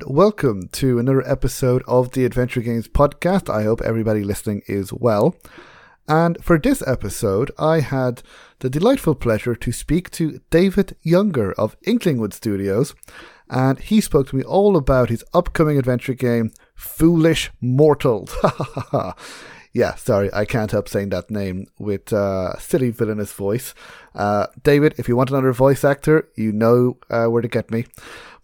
And welcome to another episode of the Adventure Games podcast. I hope everybody listening is well. And for this episode, I had the delightful pleasure to speak to David Younger of Inklingwood Studios. And he spoke to me all about his upcoming adventure game, Foolish Mortals. yeah, sorry, I can't help saying that name with uh, silly villainous voice. Uh, David, if you want another voice actor, you know uh, where to get me.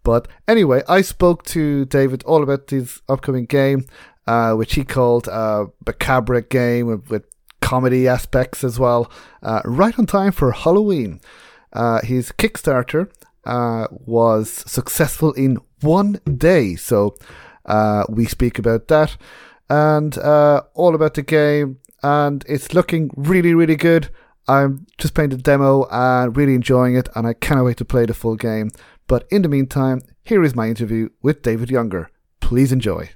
But anyway, I spoke to David all about his upcoming game, uh, which he called a Macabre game with, with comedy aspects as well. Uh, right on time for Halloween. Uh, his Kickstarter uh, was successful in one day, so uh, we speak about that and uh, all about the game. And it's looking really, really good. I'm just playing the demo and really enjoying it, and I cannot wait to play the full game. But in the meantime, here is my interview with David Younger. Please enjoy.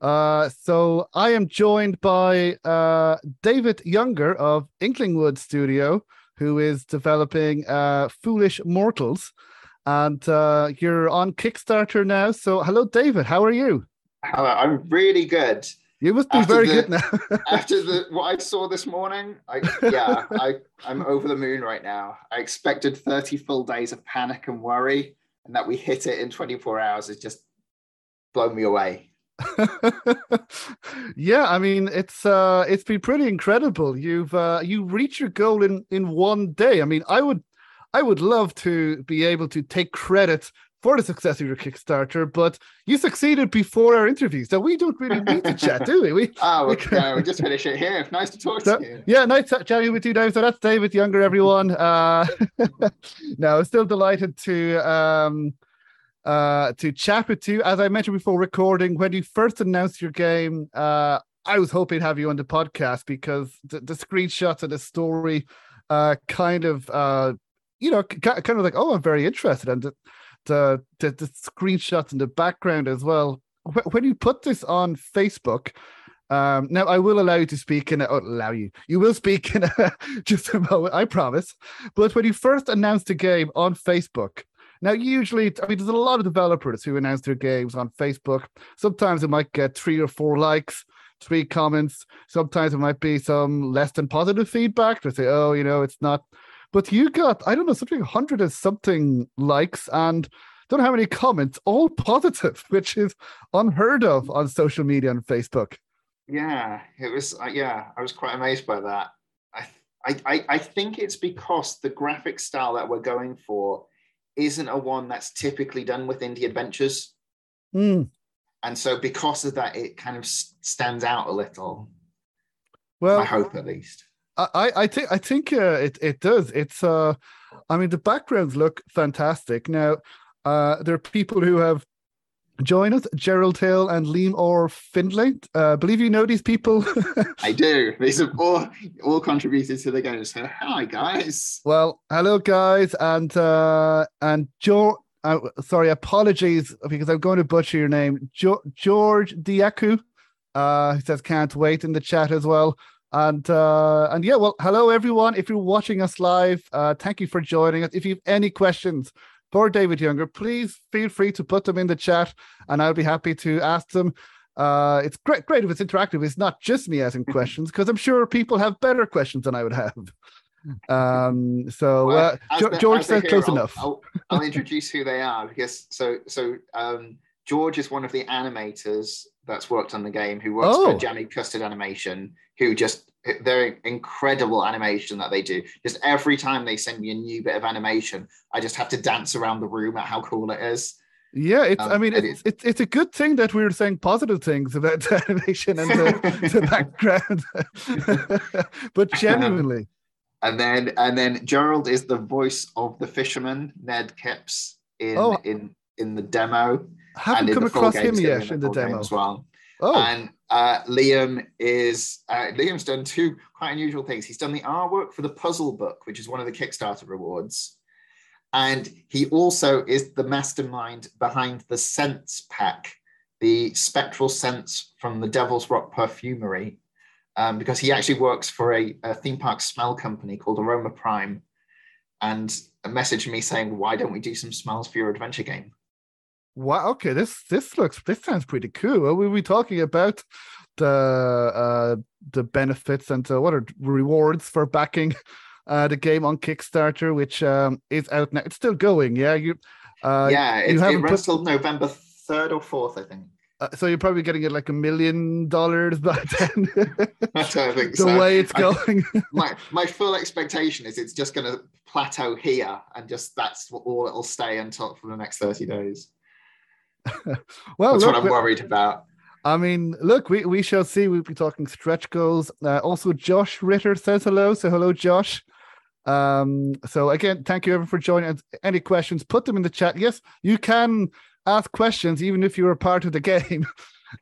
Uh, so I am joined by uh, David Younger of Inklingwood Studio, who is developing uh, Foolish Mortals. And uh, you're on Kickstarter now. So, hello, David. How are you? Hello, I'm really good. You must be after very the, good now. after the what I saw this morning, I yeah, I I'm over the moon right now. I expected 30 full days of panic and worry, and that we hit it in 24 hours has just blown me away. yeah, I mean it's uh it's been pretty incredible. You've uh you reached your goal in in one day. I mean, I would I would love to be able to take credit for the success of your Kickstarter, but you succeeded before our interview, so we don't really need to chat, do we? we oh, we, no, we just finish it here. Nice to talk so, to you. Yeah, nice chatting with you, Dave. So that's David Younger, everyone. Uh, no, still delighted to um, uh, to chat with you. As I mentioned before recording, when you first announced your game, uh, I was hoping to have you on the podcast because the, the screenshots of the story uh, kind of, uh, you know, kind of like, oh, I'm very interested. And the, the, the, the screenshots in the background as well. When you put this on Facebook, um, now I will allow you to speak in. A, oh, allow you. You will speak in a, just a moment. I promise. But when you first announced the game on Facebook, now, usually, I mean, there's a lot of developers who announce their games on Facebook. Sometimes it might get three or four likes, three comments. Sometimes it might be some less than positive feedback. They say, oh, you know, it's not. But you got, I don't know, something 100 and something likes and don't know how many comments, all positive, which is unheard of on social media and Facebook. Yeah, it was, uh, yeah, I was quite amazed by that. I, I, I think it's because the graphic style that we're going for isn't a one that's typically done with indie adventures. Mm. And so, because of that, it kind of stands out a little. Well, I hope at least. I, I think I think uh, it it does. It's uh, I mean the backgrounds look fantastic. Now, uh, there are people who have joined us, Gerald Hill and Liam Orr Findlay. Uh, believe you know these people. I do. These have all all contributed to the game. So hi guys. Well, hello guys, and uh, and George. Uh, sorry, apologies because I'm going to butcher your name, jo- George Diaku. Uh, he says can't wait in the chat as well. And uh, and yeah, well, hello everyone. If you're watching us live, uh, thank you for joining us. If you have any questions for David Younger, please feel free to put them in the chat and I'll be happy to ask them. Uh, it's great, great if it's interactive. It's not just me asking questions because I'm sure people have better questions than I would have. Um, so well, uh, the, George said close I'll, enough. I'll, I'll, introduce who they are because so so um, George is one of the animators that's worked on the game who works oh. for Jammy Custard Animation, who just they're incredible animation that they do. Just every time they send me a new bit of animation, I just have to dance around the room at how cool it is. Yeah, it's. Um, I mean, it's, it's it's a good thing that we're saying positive things about the animation and the, the background, but genuinely. and then and then Gerald is the voice of the fisherman Ned Kipps in oh, in in the demo. Haven't come across him yet in the, demo as well. Oh. And uh, Liam is uh, Liam's done two quite unusual things. He's done the artwork for the puzzle book, which is one of the Kickstarter rewards, and he also is the mastermind behind the Scents pack, the spectral scents from the Devil's Rock Perfumery, um, because he actually works for a, a, theme park smell company called Aroma Prime, and messaged me saying, "Why don't we do some smells for your adventure game?" Wow. Okay. This this looks this sounds pretty cool. Are we talking about the uh the benefits and uh, what are rewards for backing uh the game on Kickstarter, which um is out now. It's still going. Yeah. You. Uh, yeah. It, you it runs put... till November third or fourth, I think. Uh, so you're probably getting it like a million dollars by then. I don't think the so. way it's going. I, my my full expectation is it's just going to plateau here, and just that's all it'll stay until for the next thirty days. well, that's look, what I'm worried about. I mean, look, we, we shall see. We'll be talking stretch goals. Uh, also, Josh Ritter says hello. So, hello, Josh. Um, so, again, thank you everyone for joining. Any questions, put them in the chat. Yes, you can ask questions even if you are a part of the game.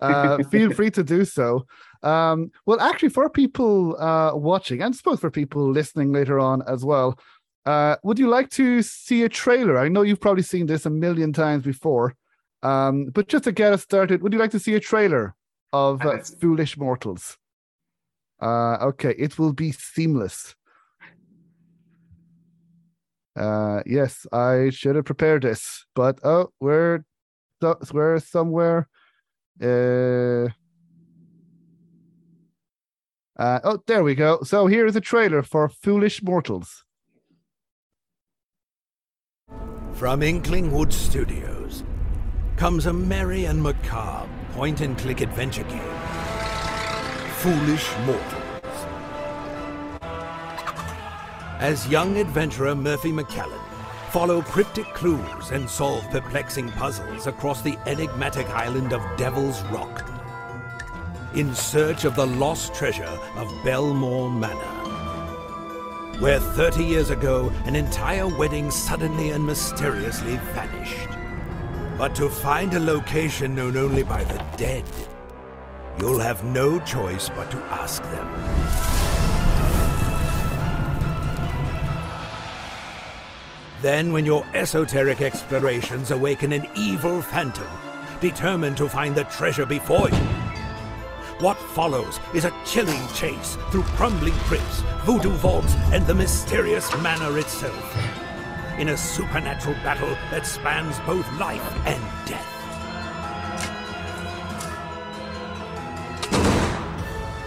Uh, feel free to do so. Um, well, actually, for people uh, watching, and I suppose for people listening later on as well, uh, would you like to see a trailer? I know you've probably seen this a million times before. Um, but just to get us started, would you like to see a trailer of uh, Foolish Mortals? Uh, okay, it will be seamless. Uh, yes, I should have prepared this, but oh, we're we're somewhere. Uh, uh, oh, there we go. So here is a trailer for Foolish Mortals. From Inklingwood Studios comes a merry and macabre point-and-click adventure game, Foolish Mortals. As young adventurer Murphy McCallan follow cryptic clues and solve perplexing puzzles across the enigmatic island of Devil's Rock, in search of the lost treasure of Belmore Manor where 30 years ago an entire wedding suddenly and mysteriously vanished. But to find a location known only by the dead, you'll have no choice but to ask them. Then, when your esoteric explorations awaken an evil phantom, determined to find the treasure before you, what follows is a chilling chase through crumbling crypts, voodoo vaults, and the mysterious manor itself in a supernatural battle that spans both life and death.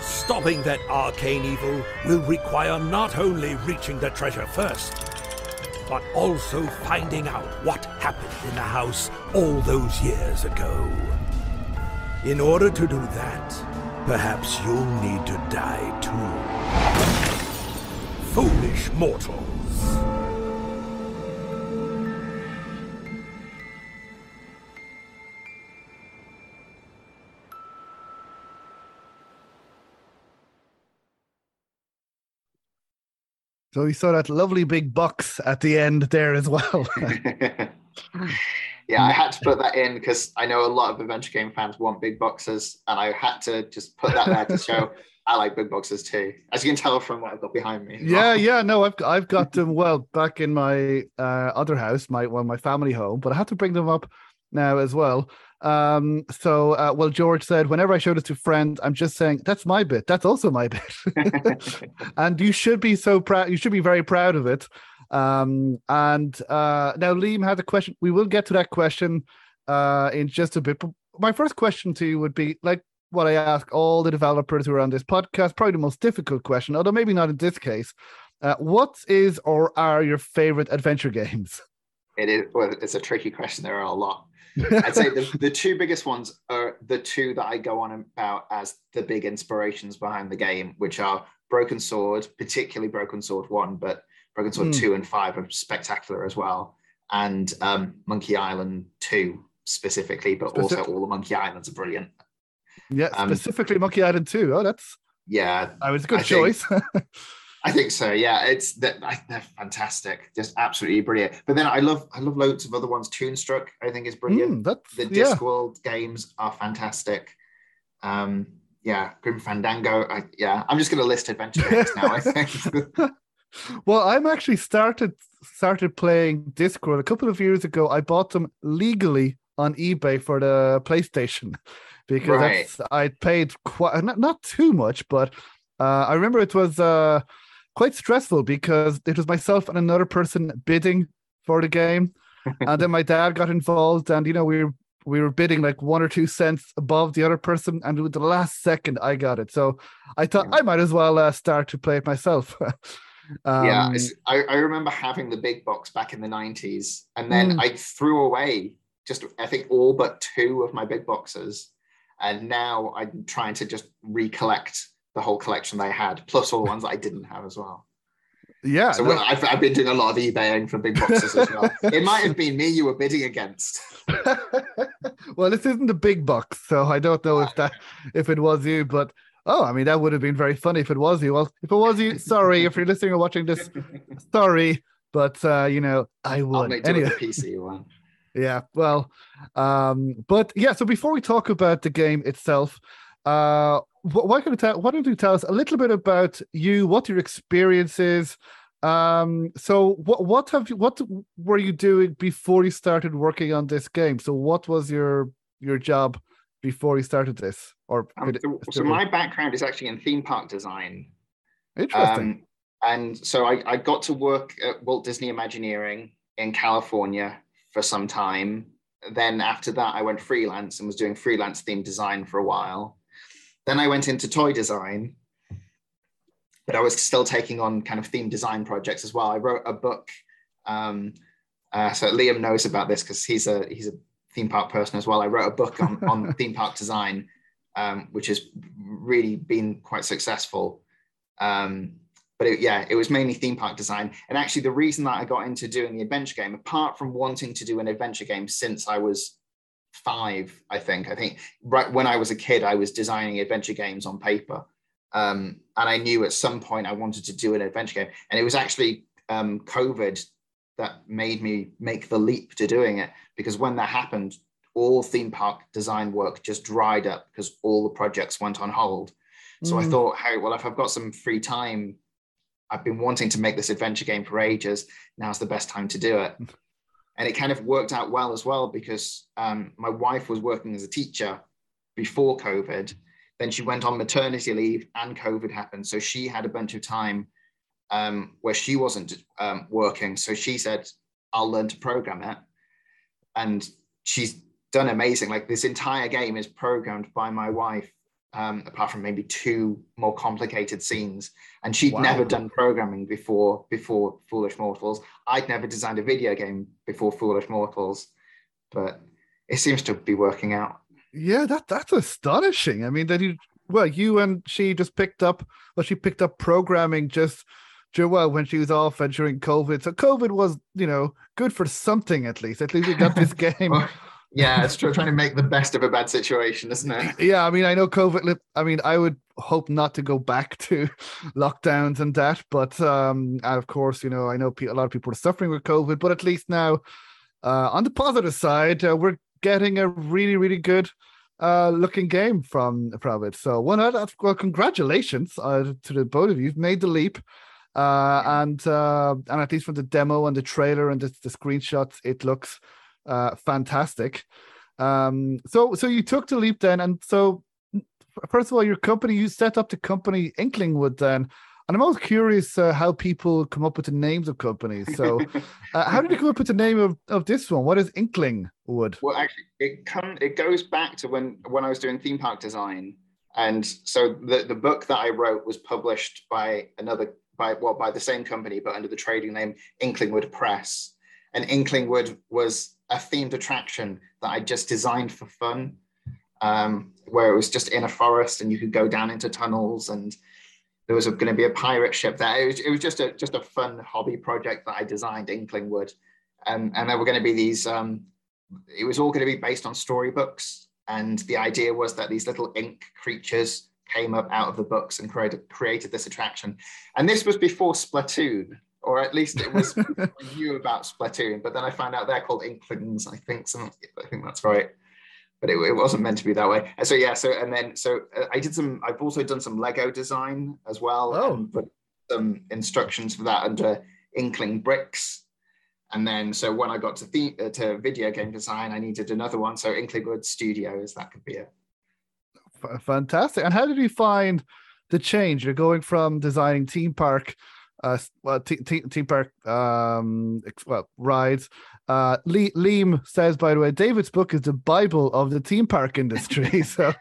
Stopping that arcane evil will require not only reaching the treasure first, but also finding out what happened in the house all those years ago. In order to do that, perhaps you'll need to die too. Foolish mortals. So we saw that lovely big box at the end there as well. yeah, I had to put that in because I know a lot of adventure game fans want big boxes, and I had to just put that there to show I like big boxes too, as you can tell from what I've got behind me. Yeah, yeah, no, I've I've got them well back in my uh, other house, my well, my family home, but I had to bring them up now as well. Um, so, uh, well, George said, whenever I showed it to friends, I'm just saying, that's my bit. That's also my bit. and you should be so proud. You should be very proud of it. Um, and uh, now Liam had a question. We will get to that question uh, in just a bit. But my first question to you would be like what I ask all the developers who are on this podcast, probably the most difficult question, although maybe not in this case. Uh, what is or are your favorite adventure games? It is. Well, it's a tricky question. There are a lot. I'd say the, the two biggest ones are the two that I go on about as the big inspirations behind the game, which are Broken Sword, particularly Broken Sword 1, but Broken Sword mm. 2 and 5 are spectacular as well. And um, Monkey Island 2 specifically, but Specific- also all the Monkey Islands are brilliant. Yeah, um, specifically Monkey Island 2. Oh, that's. Yeah. That was a good I choice. Think, I think so. Yeah, it's that they're fantastic, just absolutely brilliant. But then I love I love loads of other ones. Toonstruck I think is brilliant. Mm, the Discworld yeah. games are fantastic. Um, yeah, Grim Fandango. I, yeah, I'm just going to list adventure games now. I think. well, I'm actually started started playing Discworld a couple of years ago. I bought them legally on eBay for the PlayStation because right. I paid quite not, not too much, but uh, I remember it was uh, quite stressful because it was myself and another person bidding for the game, and then my dad got involved, and you know we were we were bidding like one or two cents above the other person, and with the last second I got it. So I thought yeah. I might as well uh, start to play it myself. um, yeah, I, I, remember having the big box back in the '90s, and then mm. I threw away just I think all but two of my big boxes, and now I'm trying to just recollect the whole collection they had, plus all the ones that I didn't have as well. Yeah. So no. I've, I've been doing a lot of eBaying for big boxes as well. it might have been me you were bidding against. well, this isn't a big box, so I don't know if that if it was you, but oh, I mean that would have been very funny if it was you. Well, if it was you, sorry if you're listening or watching this, sorry, but uh, you know I would. I'll make anyway. the PC one. Yeah, well, um, but yeah. So before we talk about the game itself, uh, why can you tell? Why don't you tell us a little bit about you? What your experience is? Um, so what what have you? What were you doing before you started working on this game? So what was your your job before you started this? Or um, so, so, my background is actually in theme park design. Interesting. Um, and so I, I got to work at Walt Disney Imagineering in California for some time. Then after that, I went freelance and was doing freelance theme design for a while. Then I went into toy design, but I was still taking on kind of theme design projects as well. I wrote a book. Um, uh, so Liam knows about this because he's a he's a theme park person as well. I wrote a book on, on theme park design, um, which has really been quite successful. Um, but it, yeah, it was mainly theme park design. And actually, the reason that I got into doing the adventure game, apart from wanting to do an adventure game since I was five, I think. I think right when I was a kid, I was designing adventure games on paper. Um, and I knew at some point I wanted to do an adventure game. And it was actually um, COVID that made me make the leap to doing it because when that happened, all theme park design work just dried up because all the projects went on hold. So mm. I thought, hey, well, if I've got some free time, I've been wanting to make this adventure game for ages. Now's the best time to do it. and it kind of worked out well as well because um, my wife was working as a teacher before COVID. Then she went on maternity leave and COVID happened. So she had a bunch of time um, where she wasn't um, working. So she said, I'll learn to program it. And she's done amazing. Like this entire game is programmed by my wife um, apart from maybe two more complicated scenes. And she'd wow. never done programming before before Foolish Mortals. I'd never designed a video game before Foolish Mortals, but it seems to be working out. Yeah, that that's astonishing. I mean, that you well, you and she just picked up well, she picked up programming just well when she was off and during COVID. So COVID was, you know, good for something at least. At least we got this game. Yeah, it's true. trying to make the best of a bad situation, isn't it? Yeah, I mean, I know COVID. I mean, I would hope not to go back to lockdowns and that, but um, and of course, you know, I know a lot of people are suffering with COVID, but at least now, uh, on the positive side, uh, we're getting a really, really good uh, looking game from from it. So, one out. Well, congratulations uh, to the both of you. You've made the leap. Uh, and uh, and at least from the demo and the trailer and the, the screenshots, it looks uh, fantastic. Um, so so you took the leap then, and so first of all, your company you set up the company Inklingwood then. And I'm always curious uh, how people come up with the names of companies. So, uh, how did you come up with the name of, of this one? What is Inklingwood? Well, actually, it come it goes back to when when I was doing theme park design, and so the the book that I wrote was published by another by well by the same company but under the trading name Inklingwood Press, and Inklingwood was a themed attraction that I just designed for fun, um, where it was just in a forest and you could go down into tunnels and there was going to be a pirate ship there. It was, it was just a just a fun hobby project that I designed, Inklingwood, and and there were going to be these. Um, it was all going to be based on storybooks, and the idea was that these little ink creatures came up out of the books and created created this attraction. And this was before Splatoon or at least it was I knew about Splatoon, but then I found out they're called Inklings. I think some, I think that's right. but it, it wasn't meant to be that way. So yeah, so and then so uh, I did some. I've also done some Lego design as well. Oh. and put some instructions for that under Inkling Bricks. And then, so when I got to the, uh, to video game design, I needed another one. So Inklingwood Studios, that could be it. Fantastic. And how did you find the change? You're going from designing theme park, uh, well, t- t- theme park, um, well, rides. Uh, Liam says, by the way, David's book is the Bible of the theme park industry. so,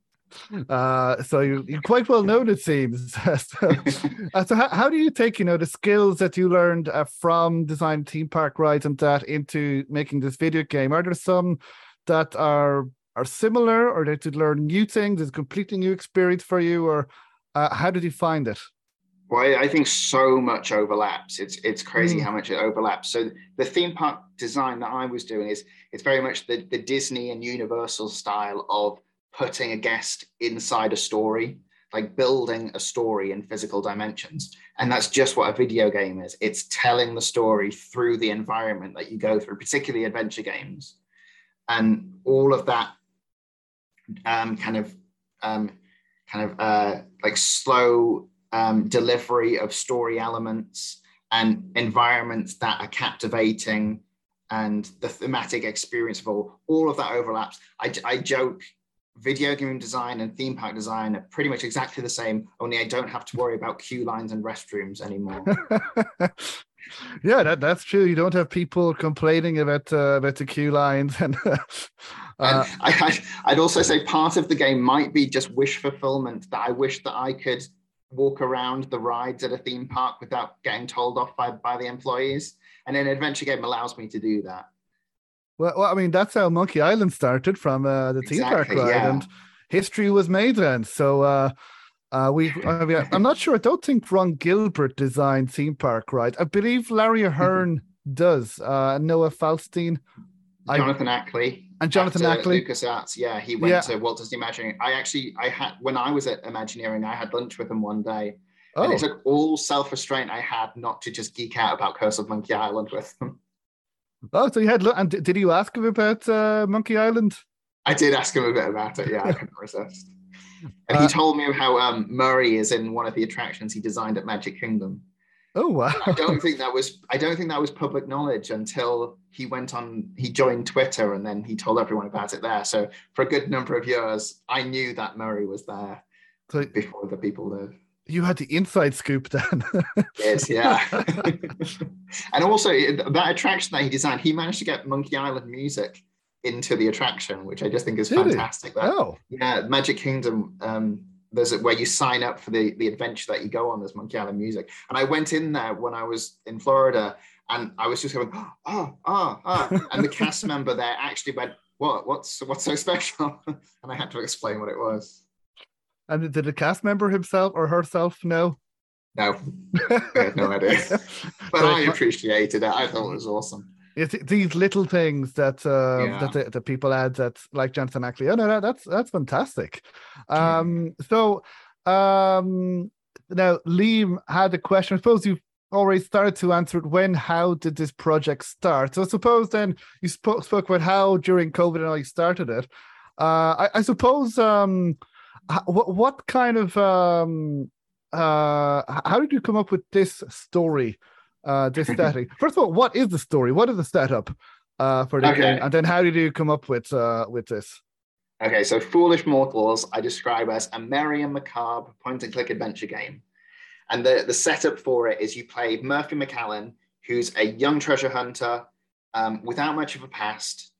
uh, so you, you're quite well known, it seems. so, uh, so how, how do you take, you know, the skills that you learned uh, from design theme park rides and that into making this video game? Are there some that are are similar, or did you learn new things? Is a completely new experience for you, or uh, how did you find it? Well, I think so much overlaps. It's it's crazy Mm. how much it overlaps. So the theme park design that I was doing is it's very much the, the Disney and Universal style of putting a guest inside a story, like building a story in physical dimensions. And that's just what a video game is. It's telling the story through the environment that you go through, particularly adventure games. And all of that um, kind of um, kind of uh, like slow um, delivery of story elements and environments that are captivating and the thematic experience of all all of that overlaps I, I joke video game design and theme park design are pretty much exactly the same only i don't have to worry about queue lines and restrooms anymore yeah, that, that's true. You don't have people complaining about uh, about the queue lines and. uh, and I, I'd, I'd also say part of the game might be just wish fulfillment that i wish that i could walk around the rides at a theme park without getting told off by, by the employees and an adventure game allows me to do that well, well, I mean, that's how Monkey Island started from uh, the theme park ride, yeah. and history was made then. So uh, uh, we, I mean, I'm not sure. I don't think Ron Gilbert designed theme park ride. I believe Larry Ahern does. Uh, Noah Falstein I- Jonathan Ackley and Jonathan at, uh, Ackley. LucasArts. Yeah, he went Yeah. to Walt Disney Imagineering. I actually, I had when I was at Imagineering, I had lunch with him one day, and Oh, it took all self restraint I had not to just geek out about Curse of Monkey Island with him. oh, so you had. And did did you ask him about uh, Monkey Island? I did ask him a bit about it. Yeah, I couldn't resist. And Uh, he told me how um, Murray is in one of the attractions he designed at Magic Kingdom. Oh wow! I don't think that was I don't think that was public knowledge until he went on he joined Twitter and then he told everyone about it there. So for a good number of years, I knew that Murray was there So before the people did. you had the inside scoop then. Yes, yeah. and also that attraction that he designed, he managed to get Monkey Island music into the attraction, which I just think is Did fantastic. That oh, yeah, Magic Kingdom. Um, there's a, where you sign up for the the adventure that you go on. There's Monkey Island music, and I went in there when I was in Florida, and I was just going, oh, oh, oh, and the cast member there actually went, what, what's what's so special? and I had to explain what it was. and did the cast member himself or herself know? No, I had no idea, but I appreciated it. I thought it was awesome. It's these little things that uh, Yeah. that the, people add that like Jonathan Ackley. Oh no, that, that's that's fantastic. Um, so um, now Liam had a question. I suppose you've already started to answer it. When, how did this project start? So I suppose then you spoke spoke about how during COVID and all you started it. Uh, I, I suppose um, what what kind of um, uh, how did you come up with this story? Uh, this setting. First of all, what is the story? What is the setup uh, for the Okay. game? And then how did you come up with uh, with this? Okay, so Foolish Mortals I describe as a merry and macabre point and click adventure game. And the, the setup for it is you play Murphy McAllen, who's a young treasure hunter um, without much of a past.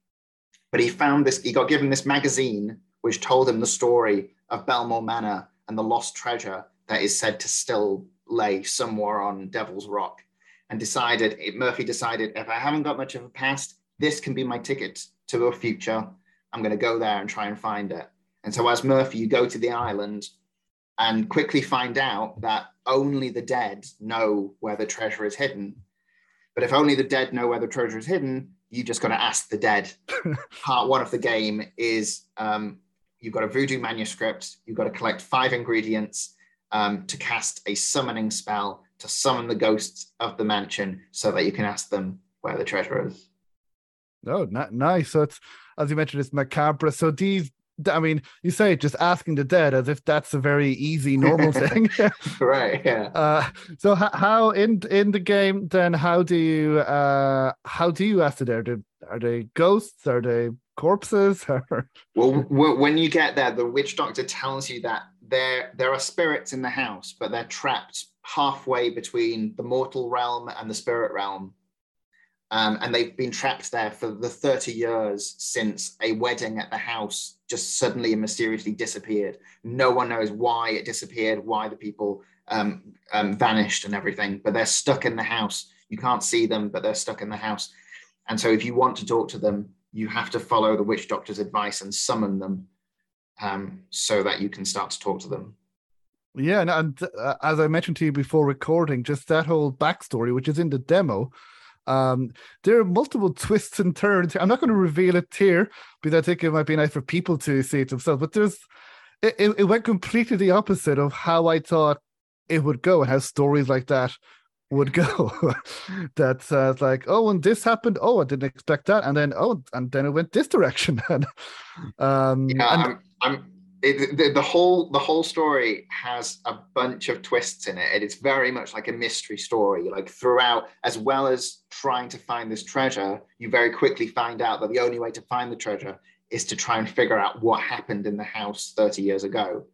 But he found this, he got given this magazine which told him the story of Belmore Manor and the lost treasure that is said to still lay somewhere on Devil's Rock. And decided, Murphy decided, if I haven't got much of a past, this can be my ticket to a future. I'm going to go there and try and find it. And so, as Murphy, you go to the island and quickly find out that only the dead know where the treasure is hidden. But if only the dead know where the treasure is hidden, you just got to ask the dead. Part one of the game is um, you've got a voodoo manuscript, you've got to collect five ingredients um, to cast a summoning spell to summon the ghosts of the mansion so that you can ask them where the treasure is. Oh, not nice. So it's as you mentioned, it's macabre. So these I mean, you say just asking the dead as if that's a very easy, normal thing. right. Yeah. Uh, so h- how in in the game then? How do you uh, how do you ask the dead? Are they, are they ghosts? Are they corpses? well, when you get there, the witch doctor tells you that there there are spirits in the house, but they're trapped halfway between the mortal realm and the spirit realm. Um, and they've been trapped there for the 30 years since a wedding at the house just suddenly and mysteriously disappeared. No one knows why it disappeared, why the people um, um, vanished and everything, but they're stuck in the house. You can't see them, but they're stuck in the house. And so if you want to talk to them, you have to follow the witch doctor's advice and summon them um, so that you can start to talk to them. Yeah, and, and uh, as I mentioned to you before recording, just that whole backstory, which is in the demo, um, there are multiple twists and turns. I'm not going to reveal it here because I think it might be nice for people to see it themselves. But there's it, it went completely the opposite of how I thought it would go and how stories like that would go. That's uh, like, oh, and this happened. Oh, I didn't expect that, and then oh, and then it went this direction. and um, yeah, and, I'm, I'm it, the, the, whole the whole story has a bunch of twists in it and it's very much like a mystery story like throughout as well as trying to find this treasure you very quickly find out that the only way to find the treasure is to try and figure out what happened in the house 30 years ago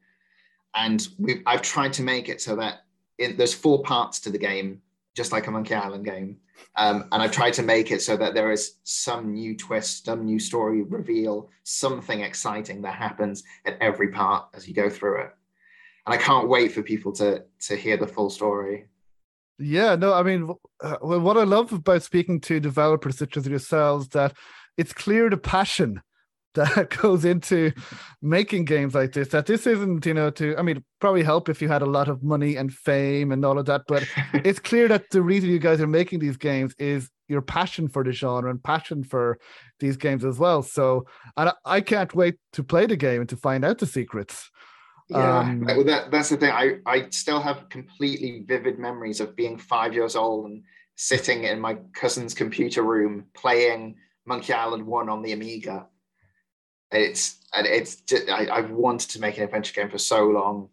and we've, i've tried to make it so that in, there's four parts to the game just like a monkey island game um, and I've tried to make it so that there is some new twist, some new story reveal, something exciting that happens at every part as you go through it. And I can't wait for people to to hear the full story. Yeah, no, I mean, uh, what I love about speaking to developers such as yourselves that it's clear the passion that goes into making games like this that this isn't you know to i mean probably help if you had a lot of money and fame and all of that but it's clear that the reason you guys are making these games is your passion for the genre and passion for these games as well. So and i can't wait to play the game and to find out the secrets. Yeah. Um, well, that, that's the thing. I, I still have completely vivid memories of being five years old and sitting in my cousin's computer room playing monkey island 1 on the amiga it's and it's just, I, I've wanted to make an adventure game for so long.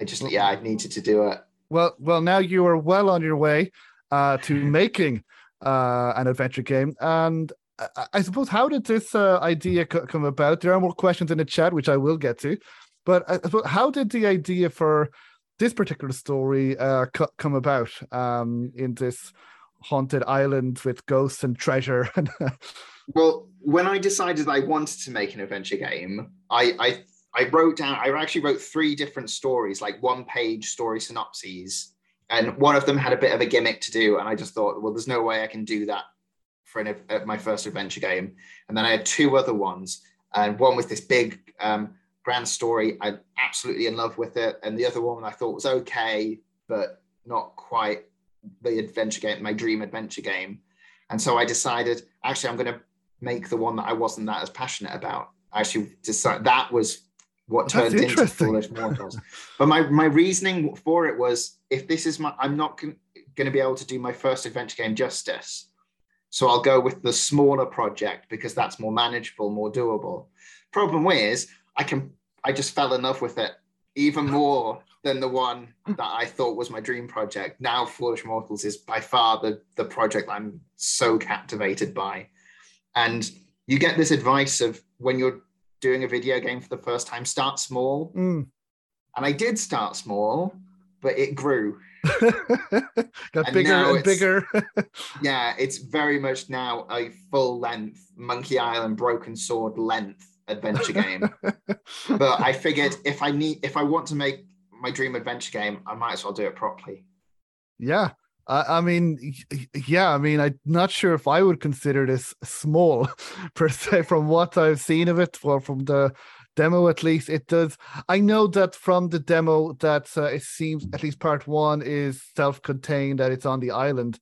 I just yeah, I needed to do it. Well, well, now you are well on your way uh, to making uh, an adventure game, and I, I suppose how did this uh, idea co- come about? There are more questions in the chat, which I will get to, but I suppose, how did the idea for this particular story uh, co- come about um, in this haunted island with ghosts and treasure? Well, when I decided I wanted to make an adventure game, I, I I wrote down. I actually wrote three different stories, like one page story synopses, and one of them had a bit of a gimmick to do. And I just thought, well, there's no way I can do that for an, uh, my first adventure game. And then I had two other ones, and one was this big um, grand story. I'm absolutely in love with it, and the other one I thought was okay, but not quite the adventure game, my dream adventure game. And so I decided, actually, I'm going to make the one that I wasn't that as passionate about. I actually decided that was what turned into Foolish Mortals. but my my reasoning for it was if this is my I'm not going to be able to do my first adventure game justice. So I'll go with the smaller project because that's more manageable, more doable. Problem is, I can I just fell in love with it even more than the one that I thought was my dream project. Now Foolish Mortals is by far the the project I'm so captivated by. And you get this advice of when you're doing a video game for the first time, start small. Mm. And I did start small, but it grew. Got and bigger and bigger. yeah, it's very much now a full length Monkey Island Broken Sword length adventure game. but I figured if I need if I want to make my dream adventure game, I might as well do it properly. Yeah. I, I mean, yeah, I mean, I'm not sure if I would consider this small per se from what I've seen of it, or from the demo at least. It does. I know that from the demo that uh, it seems at least part one is self-contained, that it's on the island.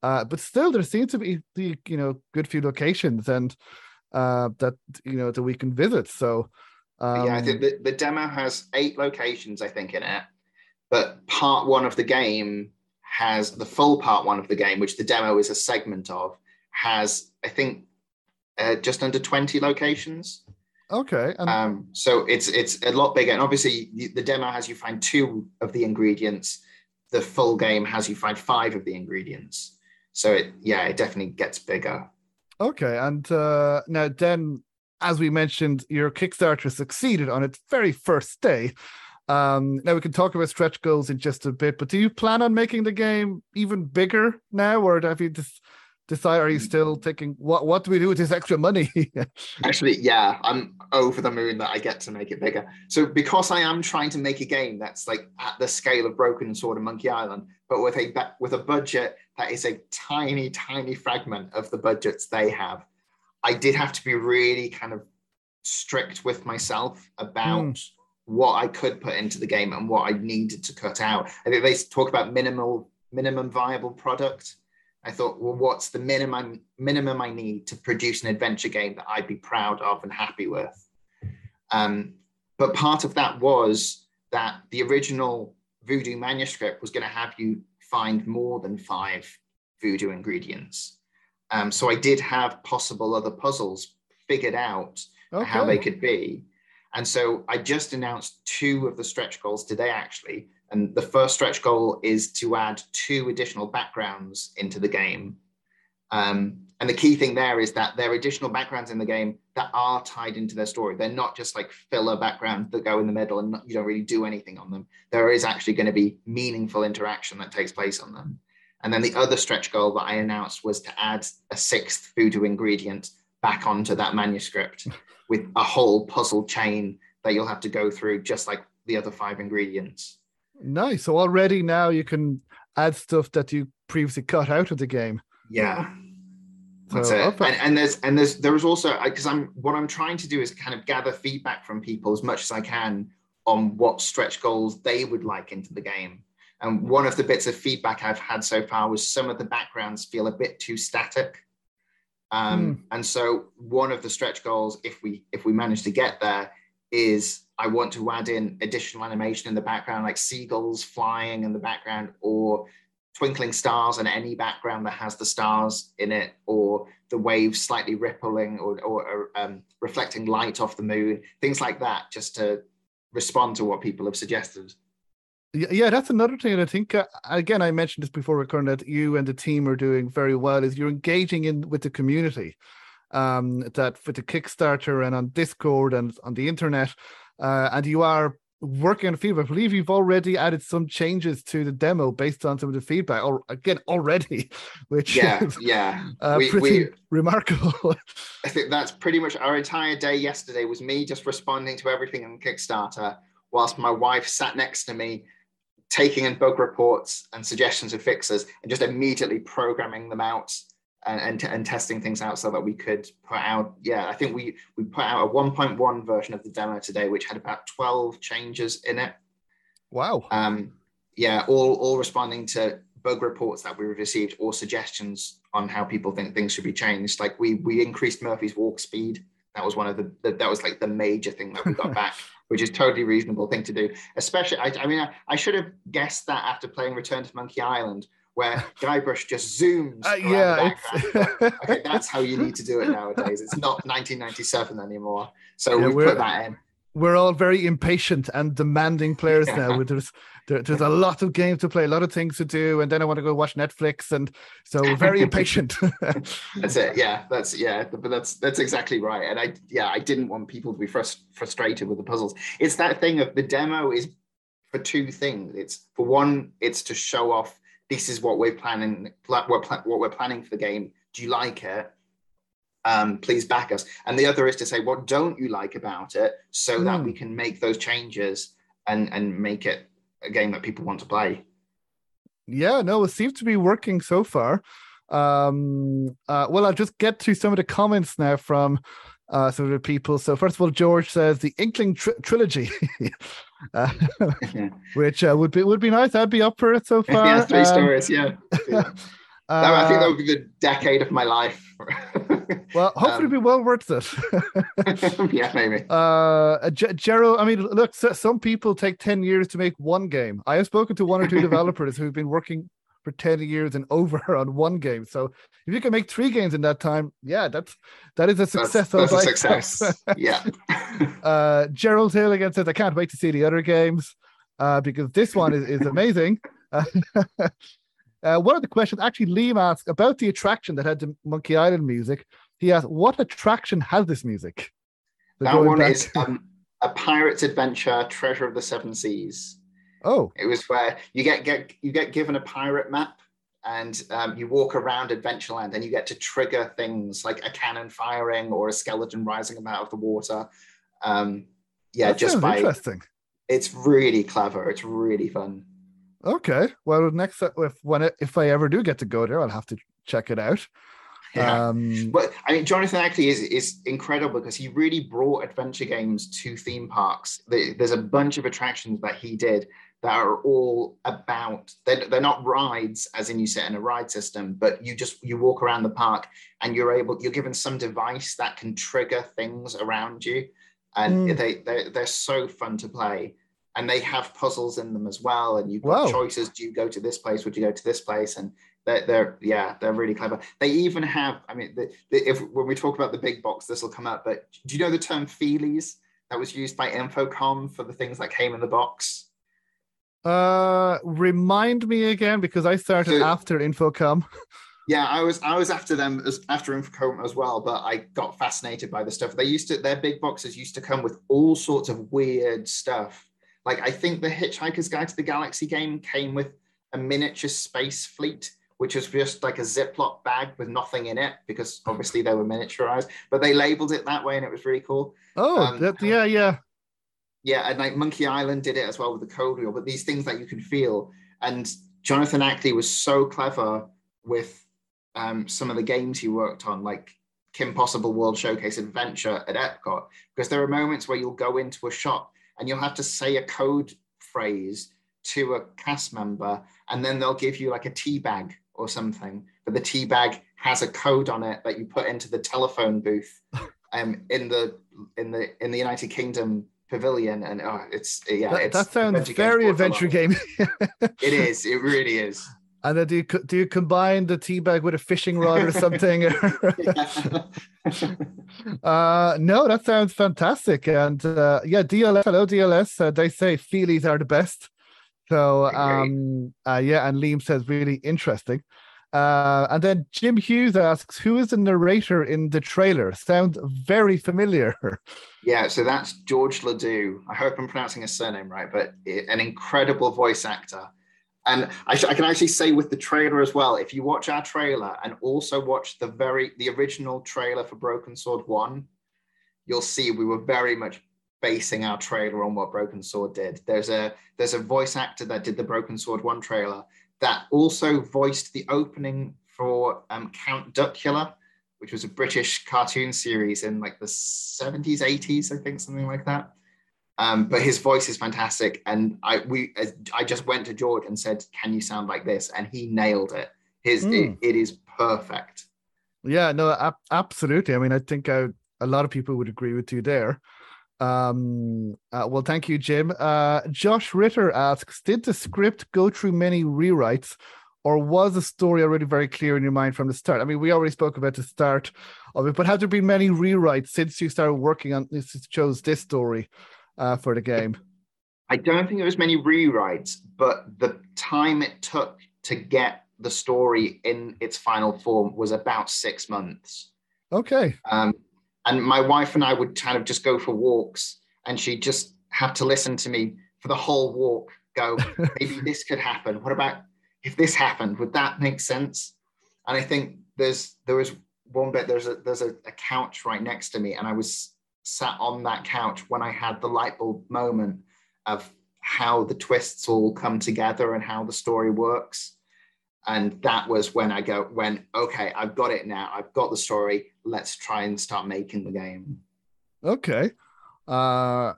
Uh, but still, there seems to be the you know good few locations and uh, that you know that we can visit. So um, yeah, I think the, the demo has eight locations, I think, in it. But part one of the game has the full part one of the game, which the demo is a segment of, has I think uh, just under 20 locations. Okay. And- um, so it's it's a lot bigger, and obviously the demo has you find two of the ingredients. The full game has you find five of the ingredients. So it yeah, it definitely gets bigger. Okay, and uh, now then, as we mentioned, your Kickstarter succeeded on its very first day. Um, now we can talk about stretch goals in just a bit, but do you plan on making the game even bigger now, or have you just decide? Are you still thinking what what do we do with this extra money? Actually, yeah, I'm over the moon that I get to make it bigger. So because I am trying to make a game that's like at the scale of Broken Sword and Monkey Island, but with a with a budget that is a tiny, tiny fragment of the budgets they have, I did have to be really kind of strict with myself about. Mm. What I could put into the game and what I needed to cut out. I think they talk about minimal minimum viable product I thought, well, what's the minimum minimum I need to produce an adventure game that I'd be proud of and happy with? Um, but part of that was that the original Voodoo manuscript was going to have you find more than five Voodoo ingredients. Um, so I did have possible other puzzles figured out okay. how they could be. And so I just announced two of the stretch goals today, actually. And the first stretch goal is to add two additional backgrounds into the game. Um, and the key thing there is that there are additional backgrounds in the game that are tied into their story. They're not just like filler backgrounds that go in the middle and not, you don't really do anything on them. There is actually going to be meaningful interaction that takes place on them. And then the other stretch goal that I announced was to add a sixth voodoo ingredient back onto that manuscript with a whole puzzle chain that you'll have to go through, just like the other five ingredients. Nice. So already now you can add stuff that you previously cut out of the game. Yeah. That's so, it. And, and, there's and there's there is also because I'm what I'm trying to do is kind of gather feedback from people as much as I can on what stretch goals they would like into the game. And one of the bits of feedback I've had so far was some of the backgrounds feel a bit too static. Um, mm. And so one of the stretch goals, if we if we manage to get there, is I want to add in additional animation in the background, like seagulls flying in the background, or twinkling stars in any background that has the stars in it, or the waves slightly rippling or, or, or um, reflecting light off the moon, things like that, just to respond to what people have suggested. Yeah, that's another thing. And I think uh, again, I mentioned this before recording that you and the team are doing very well. Is you're engaging in with the community. Um, that for the Kickstarter and on Discord and on the internet, uh, and you are working on feedback. I believe you've already added some changes to the demo based on some of the feedback. Or again, already, which yeah, is, yeah, uh, we, pretty we, remarkable. I think that's pretty much our entire day yesterday was me just responding to everything on Kickstarter, whilst my wife sat next to me, taking in bug reports and suggestions of fixes, and just immediately programming them out and, and, and, testing things out so that we could put out yeah i think we we put out a 1.1 version of the demo today which had about 12 changes in it. Wow. Um yeah all all responding to bug reports that we received or suggestions on how people think things should be changed. Like we we increased murphy's walk speed. That was one of the, the that was like the major thing that we got back which is totally reasonable thing to do especially i, I mean I, I should have guessed that after playing return to monkey island where Guybrush just zooms. Uh, yeah, okay, that's how you need to do it nowadays. It's not 1997 anymore. So yeah, we put that in. We're all very impatient and demanding players yeah. now. There's there, there's a lot of games to play, a lot of things to do, and then I want to go watch Netflix, and so we're very impatient. that's it. Yeah, that's yeah, but that's that's exactly right. And I yeah, I didn't want people to be frust- frustrated with the puzzles. It's that thing of the demo is for two things. It's for one, it's to show off this is what we're planning what we're planning for the game do you like it um, please back us and the other is to say what don't you like about it so mm. that hmm. we can make those changes and and make it a game that people want to play yeah no it seems to be working so far um, uh, well i'll just get to some of the comments now from uh, some of the people. So first of all, George says the Inkling tri- trilogy, uh, which uh, would be would be nice. I'd be up for it so far. yeah, three um, stories. Yeah. yeah. I think that would be the decade of my life. Well, hopefully, um, it'll be well worth it. yeah, maybe. Uh, Jero, I mean, look, so, some people take ten years to make one game. I have spoken to one or two developers who've been working for 10 years and over on one game. So if you can make three games in that time, yeah, that's that is a success. That's, that's a success. yeah. uh, Gerald Hill again says, I can't wait to see the other games uh, because this one is, is amazing. Uh, uh, one of the questions actually Liam asked about the attraction that had the Monkey Island music. He asked, "What attraction has this music?" So that one back- is um, a pirate's adventure, Treasure of the Seven Seas. Oh, it was where you get get you get given a pirate map and um, you walk around Adventureland and you get to trigger things like a cannon firing or a skeleton rising out of the water. Um, yeah, that just by interesting. It's really clever. It's really fun. Okay. Well, next if when it, if I ever do get to go there, I'll have to check it out. Yeah. Um, but I mean, Jonathan actually is is incredible because he really brought adventure games to theme parks. There's a bunch of attractions that he did that are all about they're, they're not rides as in you sit in a ride system but you just you walk around the park and you're able you're given some device that can trigger things around you and mm. they they're, they're so fun to play and they have puzzles in them as well and you've got Whoa. choices do you go to this place would you go to this place and they're, they're yeah they're really clever they even have i mean the, the, if when we talk about the big box this will come up but do you know the term feelies that was used by infocom for the things that came in the box uh, remind me again because I started so, after Infocom. Yeah, I was I was after them as after Infocom as well, but I got fascinated by the stuff. They used to their big boxes used to come with all sorts of weird stuff. Like I think the Hitchhiker's Guide to the Galaxy game came with a miniature space fleet, which was just like a Ziploc bag with nothing in it because obviously they were miniaturized, but they labeled it that way and it was really cool. Oh, um, that, yeah, yeah yeah, and like Monkey Island did it as well with the code wheel, but these things that you can feel. And Jonathan Ackley was so clever with um, some of the games he worked on, like Kim Possible World Showcase Adventure at Epcot, because there are moments where you'll go into a shop and you'll have to say a code phrase to a cast member, and then they'll give you like a tea bag or something. But the tea bag has a code on it that you put into the telephone booth um, in the in the in the United Kingdom pavilion and oh it's yeah that, it's that sounds very adventure game. It is it really is. And then do you do you combine the tea bag with a fishing rod or something? Uh no that sounds fantastic. And uh yeah dls hello dls uh, they say feelies are the best so um uh, yeah and liam says really interesting uh, and then Jim Hughes asks, "Who is the narrator in the trailer?" Sounds very familiar. Yeah, so that's George Ledoux. I hope I'm pronouncing his surname right, but an incredible voice actor. And I, sh- I, can actually say with the trailer as well, if you watch our trailer and also watch the very the original trailer for Broken Sword One, you'll see we were very much basing our trailer on what Broken Sword did. There's a there's a voice actor that did the Broken Sword One trailer that also voiced the opening for um, Count Duckula, which was a British cartoon series in like the 70s, 80s, I think, something like that. Um, but his voice is fantastic, and I we I just went to George and said, "Can you sound like this?" And he nailed it. His mm. it, it is perfect. Yeah, no, ab- absolutely. I mean, I think I, a lot of people would agree with you there. Um, uh, well, thank you, Jim. Uh, Josh Ritter asks Did the script go through many rewrites, or was the story already very clear in your mind from the start? I mean, we already spoke about the start of it, but have there been many rewrites since you started working on this, chose this story uh, for the game? I don't think there was many rewrites, but the time it took to get the story in its final form was about six months. Okay. Um, and my wife and I would kind of just go for walks, and she just had to listen to me for the whole walk. Go, maybe this could happen. What about if this happened? Would that make sense? And I think there's there was one bit. There's a there's a, a couch right next to me, and I was sat on that couch when I had the light bulb moment of how the twists all come together and how the story works and that was when I go when okay I've got it now I've got the story let's try and start making the game. Okay, uh,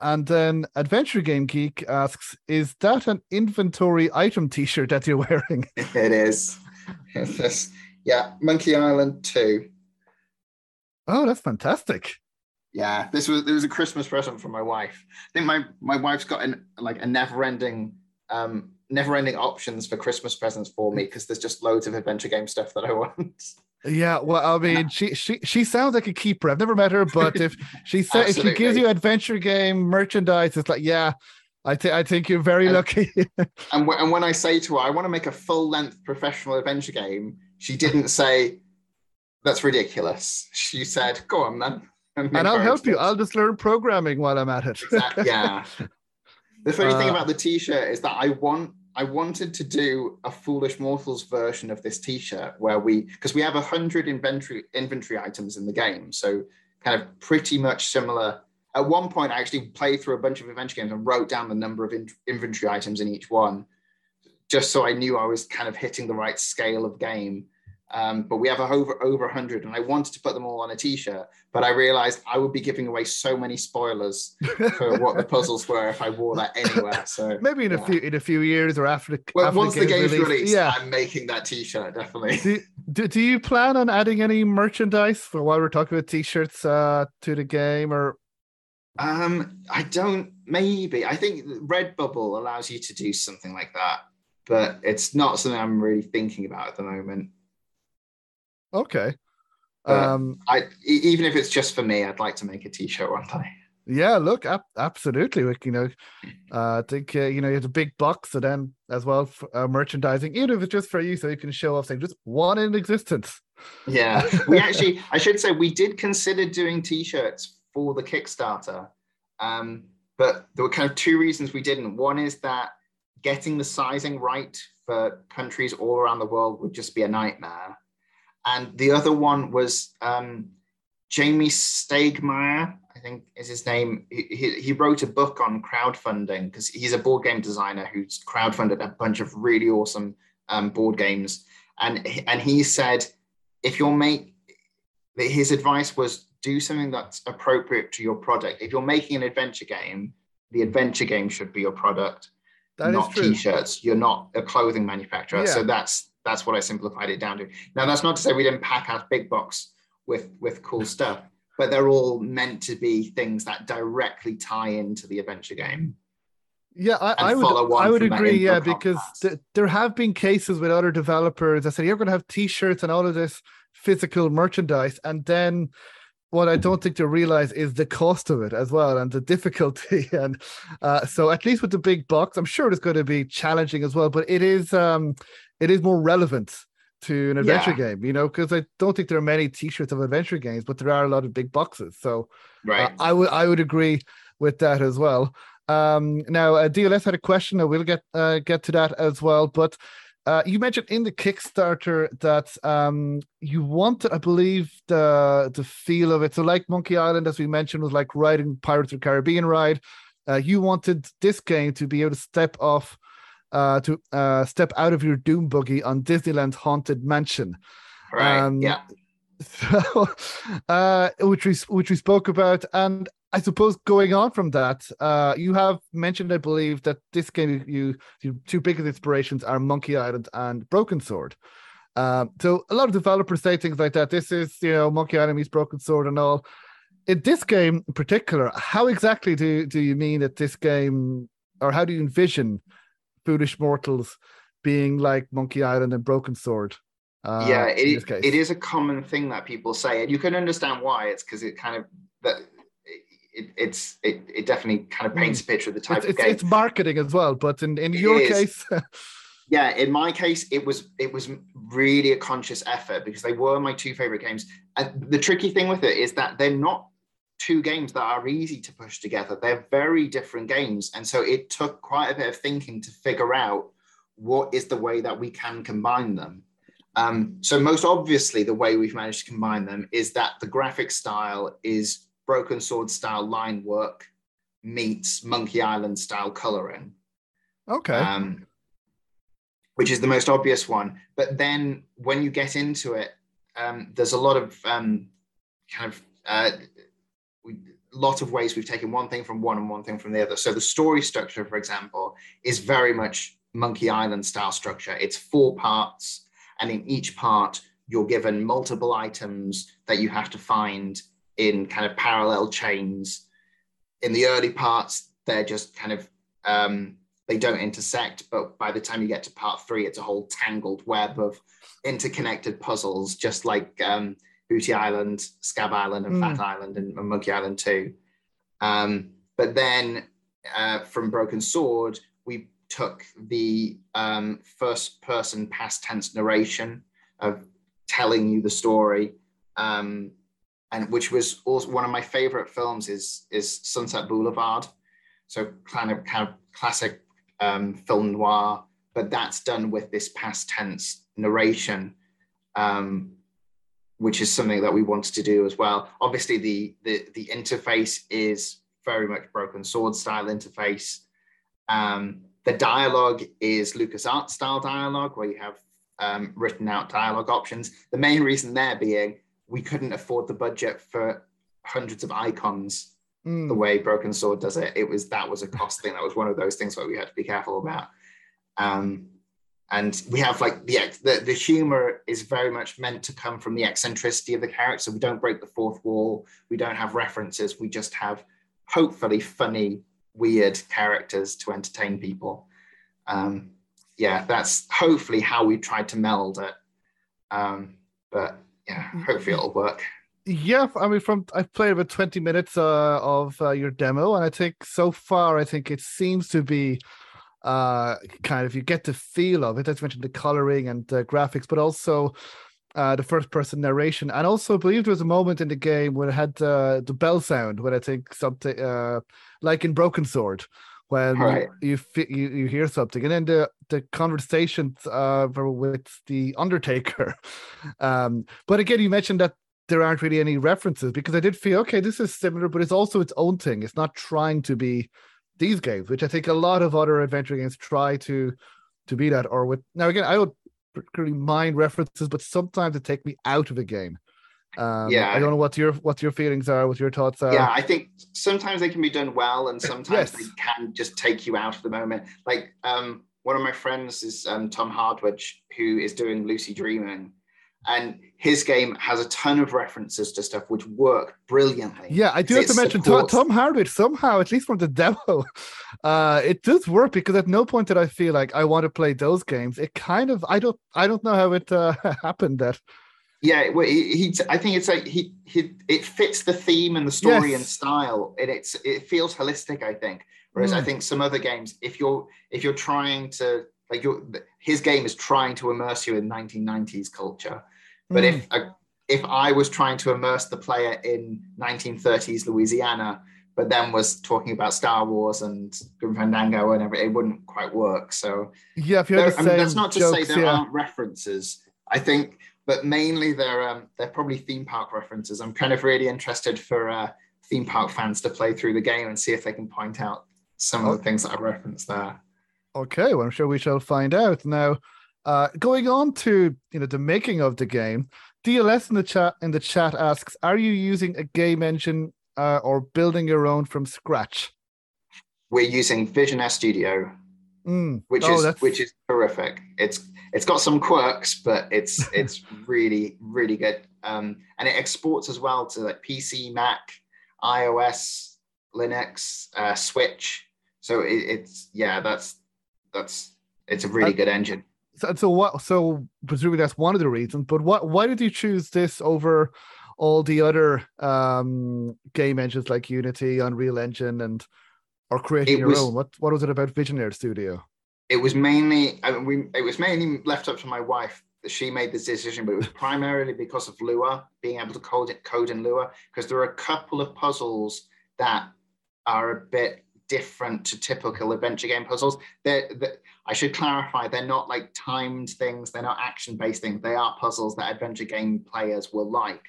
and then Adventure Game Geek asks, "Is that an inventory item T-shirt that you're wearing?" it is. It's yeah, Monkey Island two. Oh, that's fantastic. Yeah, this was it was a Christmas present for my wife. I think my my wife's got an like a never-ending um, never-ending options for Christmas presents for me because there's just loads of adventure game stuff that I want. Yeah, well, I mean, she she she sounds like a keeper. I've never met her, but if she said if she gives you adventure game merchandise, it's like, yeah, I think I think you're very and, lucky. and, w- and when I say to her, I want to make a full-length professional adventure game, she didn't say that's ridiculous. She said, "Go on, then." And, and I'll help you. I'll just learn programming while I'm at it. exactly, yeah. The funny uh, thing about the T-shirt is that I want I wanted to do a Foolish Mortals version of this T-shirt where we because we have a hundred inventory inventory items in the game, so kind of pretty much similar. At one point, I actually played through a bunch of adventure games and wrote down the number of in- inventory items in each one, just so I knew I was kind of hitting the right scale of game. Um, but we have over over 100 and i wanted to put them all on a t-shirt but i realized i would be giving away so many spoilers for what the puzzles were if i wore that anywhere so maybe in yeah. a few in a few years or after the well after once the, game's released, released, yeah. I'm making that t-shirt definitely. Do, do, do, you plan on adding any merchandise for while we're talking about t-shirts uh, to the game or? Um i don't maybe. I think redbubble allows you to do something like that but it's not something i'm really thinking about at the moment Okay. Um, I even if it's just for me, I'd like to make a T-shirt one day. Yeah, look, ab- absolutely. Like, you know, uh, I think uh, you know you have a big box, and then as well for, uh, merchandising, even if it's just for you, so you can show off saying just one in existence. Yeah, we actually, I should say, we did consider doing T-shirts for the Kickstarter, um, but there were kind of two reasons we didn't. One is that getting the sizing right for countries all around the world would just be a nightmare and the other one was um, Jamey Stegmaier, I think is his name. He, he wrote a book on crowdfunding because he's a board game designer who's crowdfunded a bunch of really awesome um, board games. And, and he said, if you're make, his advice was do something that's appropriate to your product. If you're making an adventure game, the adventure game should be your product, that not t-shirts. You're not a clothing manufacturer. Yeah. So that's that's what I simplified it down to. Now, that's not to say we didn't pack out big box with with cool stuff, but they're all meant to be things that directly tie into the adventure game. Yeah, I, I would I would agree. Yeah, because th- there have been cases with other developers that said you're going to have T-shirts and all of this physical merchandise, and then what I don't think they realize is the cost of it as well and the difficulty. And uh, so, at least with the big box, I'm sure it's going to be challenging as well. But it is um, it is more relevant to an adventure yeah. game, you know, because I don't think there are many T-shirts of adventure games, but there are a lot of big boxes. So, right, uh, I would I would agree with that as well. Um, now, uh, DLS had a question. I will get uh, get to that as well, but. Uh, you mentioned in the Kickstarter that um, you wanted, I believe, the the feel of it. So, like Monkey Island, as we mentioned, was like riding Pirates of the Caribbean ride. Uh, you wanted this game to be able to step off uh, to uh, step out of your doom buggy on Disneyland's Haunted Mansion. Right. Um, yeah. So, uh, which we which we spoke about, and I suppose going on from that, uh, you have mentioned, I believe, that this game you your two biggest inspirations are Monkey Island and Broken Sword. Um, so a lot of developers say things like that. This is you know Monkey Island meets Broken Sword and all. In this game in particular, how exactly do do you mean that this game, or how do you envision foolish mortals being like Monkey Island and Broken Sword. Uh, yeah, it, it is a common thing that people say, and you can understand why. It's because it kind of that it, it's it, it definitely kind of paints a hmm. picture of the type it's, of game. It's marketing as well, but in, in your case. yeah, in my case, it was it was really a conscious effort because they were my two favorite games. And the tricky thing with it is that they're not two games that are easy to push together. They're very different games. And so it took quite a bit of thinking to figure out what is the way that we can combine them. Um, so, most obviously, the way we've managed to combine them is that the graphic style is Broken Sword style line work meets Monkey Island style coloring. Okay. Um, which is the most obvious one. But then when you get into it, um, there's a lot of um, kind of uh, lot of ways we've taken one thing from one and one thing from the other. So the story structure, for example, is very much Monkey Island style structure. It's four parts, and in each part, you're given multiple items that you have to find in kind of parallel chains. In the early parts, they're just kind of um, they don't intersect, but by the time you get to part three, it's a whole tangled web of interconnected puzzles, just like um, Booty Island, Scabb Island, and mm. Phatt Island, and, and, Monkey Island too. Um, but then uh, from Broken Sword, we took the um, first person past tense narration of telling you the story um, and which was also one of my favorite films is is sunset boulevard so kind of kind of classic um, film noir but that's done with this past tense narration um, which is something that we wanted to do as well obviously the the, the interface is very much broken sword style interface um, the dialogue is LucasArts style dialogue, where you have um, written out dialogue options. The main reason there being we couldn't afford the budget for hundreds of icons mm. the way Broken Sword does it. It was that was a cost thing. That was one of those things where we had to be careful about. Um, and we have like the, the the humor is very much meant to come from the eccentricity of the character. We don't break the fourth wall. We don't have references. We just have hopefully funny weird characters to entertain people. Um, yeah, that's hopefully how we tried to meld it. Um, but yeah, hopefully it'll work. Yeah, I mean, from I've played about twenty minutes uh, of uh, your demo, and I think so far, I think it seems to be uh, kind of you get the feel of it. As mentioned, the coloring and the graphics, but also uh, the first person narration. And also, I believe there was a moment in the game where it had uh, the bell sound, when I think something uh, like in Broken Sword, when right. you, you you hear something, and then the the conversations uh, with the Undertaker. Um, but again, you mentioned that there aren't really any references because I did feel okay, this is similar, but it's also its own thing. It's not trying to be these games, which I think a lot of other adventure games try to to be that. Or with now again, I don't particularly mind references, but sometimes it take me out of the game. Um, yeah, I don't know what your what your feelings are, what your thoughts are. Yeah, I think sometimes they can be done well, and sometimes yes. they can just take you out of the moment. Like um, one of my friends is um, Tom Hardwidge, who is doing Lucy Dreaming, and his game has a ton of references to stuff which work brilliantly. Yeah, I do have to mention supports... Tom, Tom Hardwidge somehow, at least from the demo, uh, it does work because at no point did I feel like I want to play those games. It kind of I don't I don't know how it uh, happened that. Yeah, well, he, he, I think it's like he, he, it fits the theme and the story yes. and style, and it's it feels holistic. I think, whereas mm. I think some other games, if you're if you're trying to like your his game is trying to immerse you in 1990s culture, but mm. if a, if I was trying to immerse the player in 1930s Louisiana, but then was talking about Star Wars and Grim Fandango and everything, it wouldn't quite work. So yeah, if you're the I mean, that's not to jokes, say there yeah. aren't references. I think, but mainly they're um, they're probably theme park references. I'm kind of really interested for uh, theme park fans to play through the game and see if they can point out some of the things that I referenced there. Okay, well, I'm sure we shall find out now. Uh, going on to you know the making of the game, DLS in the chat in the chat asks, "Are you using a game engine uh, or building your own from scratch?" We're using Visionaire Studio, mm. which oh, is that's... which is terrific. It's it's got some quirks, but it's it's really really good, um, and it exports as well to like PC, Mac, iOS, Linux, uh, Switch. So it, it's yeah, that's that's it's a really good engine. So, so what? So presumably that's one of the reasons. But what? Why did you choose this over all the other um, game engines like Unity, Unreal Engine, and or creating it your was, own? What What was it about Visionaire Studio? It was mainly. I mean, we, it was mainly left up to my wife. She made this decision, but it was primarily because of Lua being able to code it, code in Lua, because there are a couple of puzzles that are a bit different to typical adventure game puzzles. They're, they're, I should clarify, they're not like timed things, they're not action based things. They are puzzles that adventure game players will like,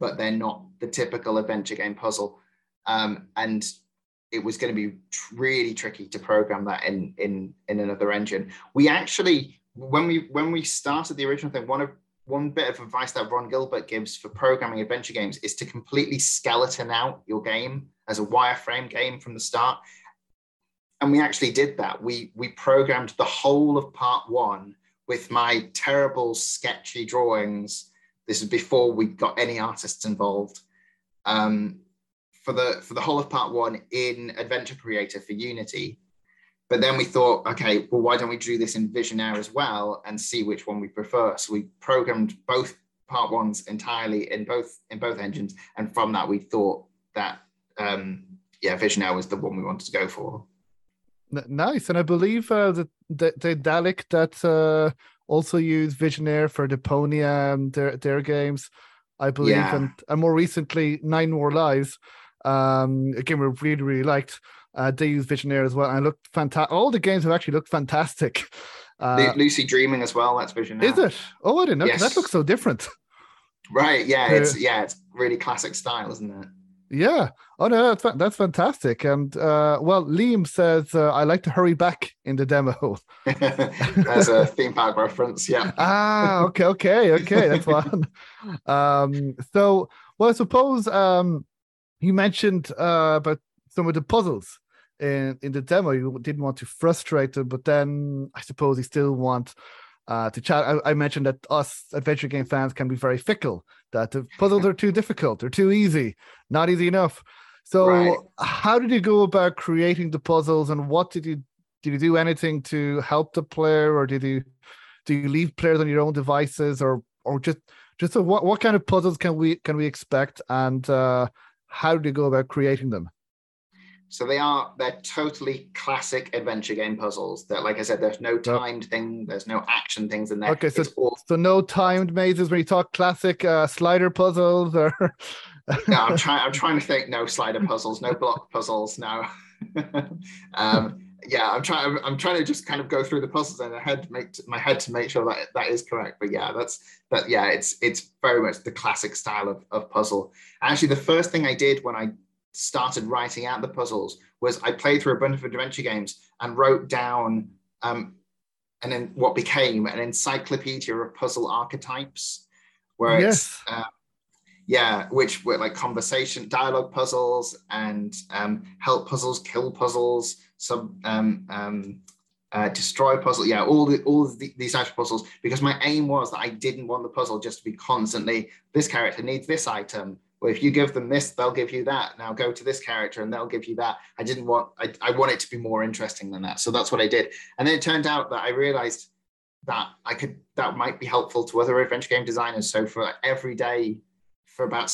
but they're not the typical adventure game puzzle. Um, and it was going to be really tricky to program that in in in another engine. We actually, when we when we started the original thing, one of one bit of advice that Ron Gilbert gives for programming adventure games is to completely skeleton out your game as a wireframe game from the start. And we actually did that. We we programmed the whole of part one with my terrible sketchy drawings. This is before we got any artists involved. Um, for the for the whole of part one in Adventure Creator for Unity. but then we thought, okay, well, why don't we do this in Visionaire as well and see which one we prefer? So we programmed both part ones entirely in both in both engines, and from that we thought that um, yeah, Visionaire was the one we wanted to go for. Nice, and I believe uh, the, the the Daedalic that uh, also use Visionaire for Deponia and their their games, I believe, yeah. and, and more recently Nine Noir Lives. Um, again, we really really liked. Uh, they use Visionaire as well, and it looked fantastic. All the games have actually looked fantastic. Uh, Lucy Dreaming as well. That's Visionaire. Is it? Oh, I didn't know. Yes. That looks so different. Right. Yeah. It's yeah. It's really classic style, isn't it? Yeah. Oh no, that's that's fantastic. And uh, well, Liam says uh, I like to hurry back in the demo. That's a theme park reference. Yeah. ah. Okay. Okay. Okay. That's one. um. So, well, I suppose um, you mentioned uh, about some of the puzzles in in the demo. You didn't want to frustrate them, but then I suppose you still want uh, to chat. I, I, mentioned that us adventure game fans can be very fickle. That the puzzles are too difficult, they're too easy, not easy enough. So, right. how did you go about creating the puzzles, and what did you did you do anything to help the player, or did you do you leave players on your own devices, or or just just so what what kind of puzzles can we can we expect, and uh, how do you go about creating them? So they are they're totally classic adventure game puzzles. That, like I said, there's no timed yep. thing, there's no action things in there. Okay, so all... so no timed mazes when you talk classic uh, slider puzzles or. no, I'm trying. I'm trying to think. No slider puzzles, no block puzzles. No. um, yeah, I'm trying. I'm, I'm, trying to just kind of go through the puzzles in my head, make my head to make sure that that is correct. But yeah, that's that. Yeah, it's it's very much the classic style of, of puzzle. Actually, the first thing I did when I started writing out the puzzles was I played through a bunch of adventure games and wrote down um, and then what became an encyclopedia of puzzle archetypes, where yes. it's uh, yeah, which were like conversation, dialogue puzzles, and um, help puzzles, kill puzzles, sub um, um, uh, destroy puzzle. Yeah, all the all the, these types of puzzles. Because my aim was that I didn't want the puzzle just to be constantly this character needs this item, well, if you give them this, they'll give you that. Now go to this character and they'll give you that. I didn't want, I, I want it to be more interesting than that. So that's what I did. And then it turned out that I realized that I could, that might be helpful to other adventure game designers. So for every day, for about,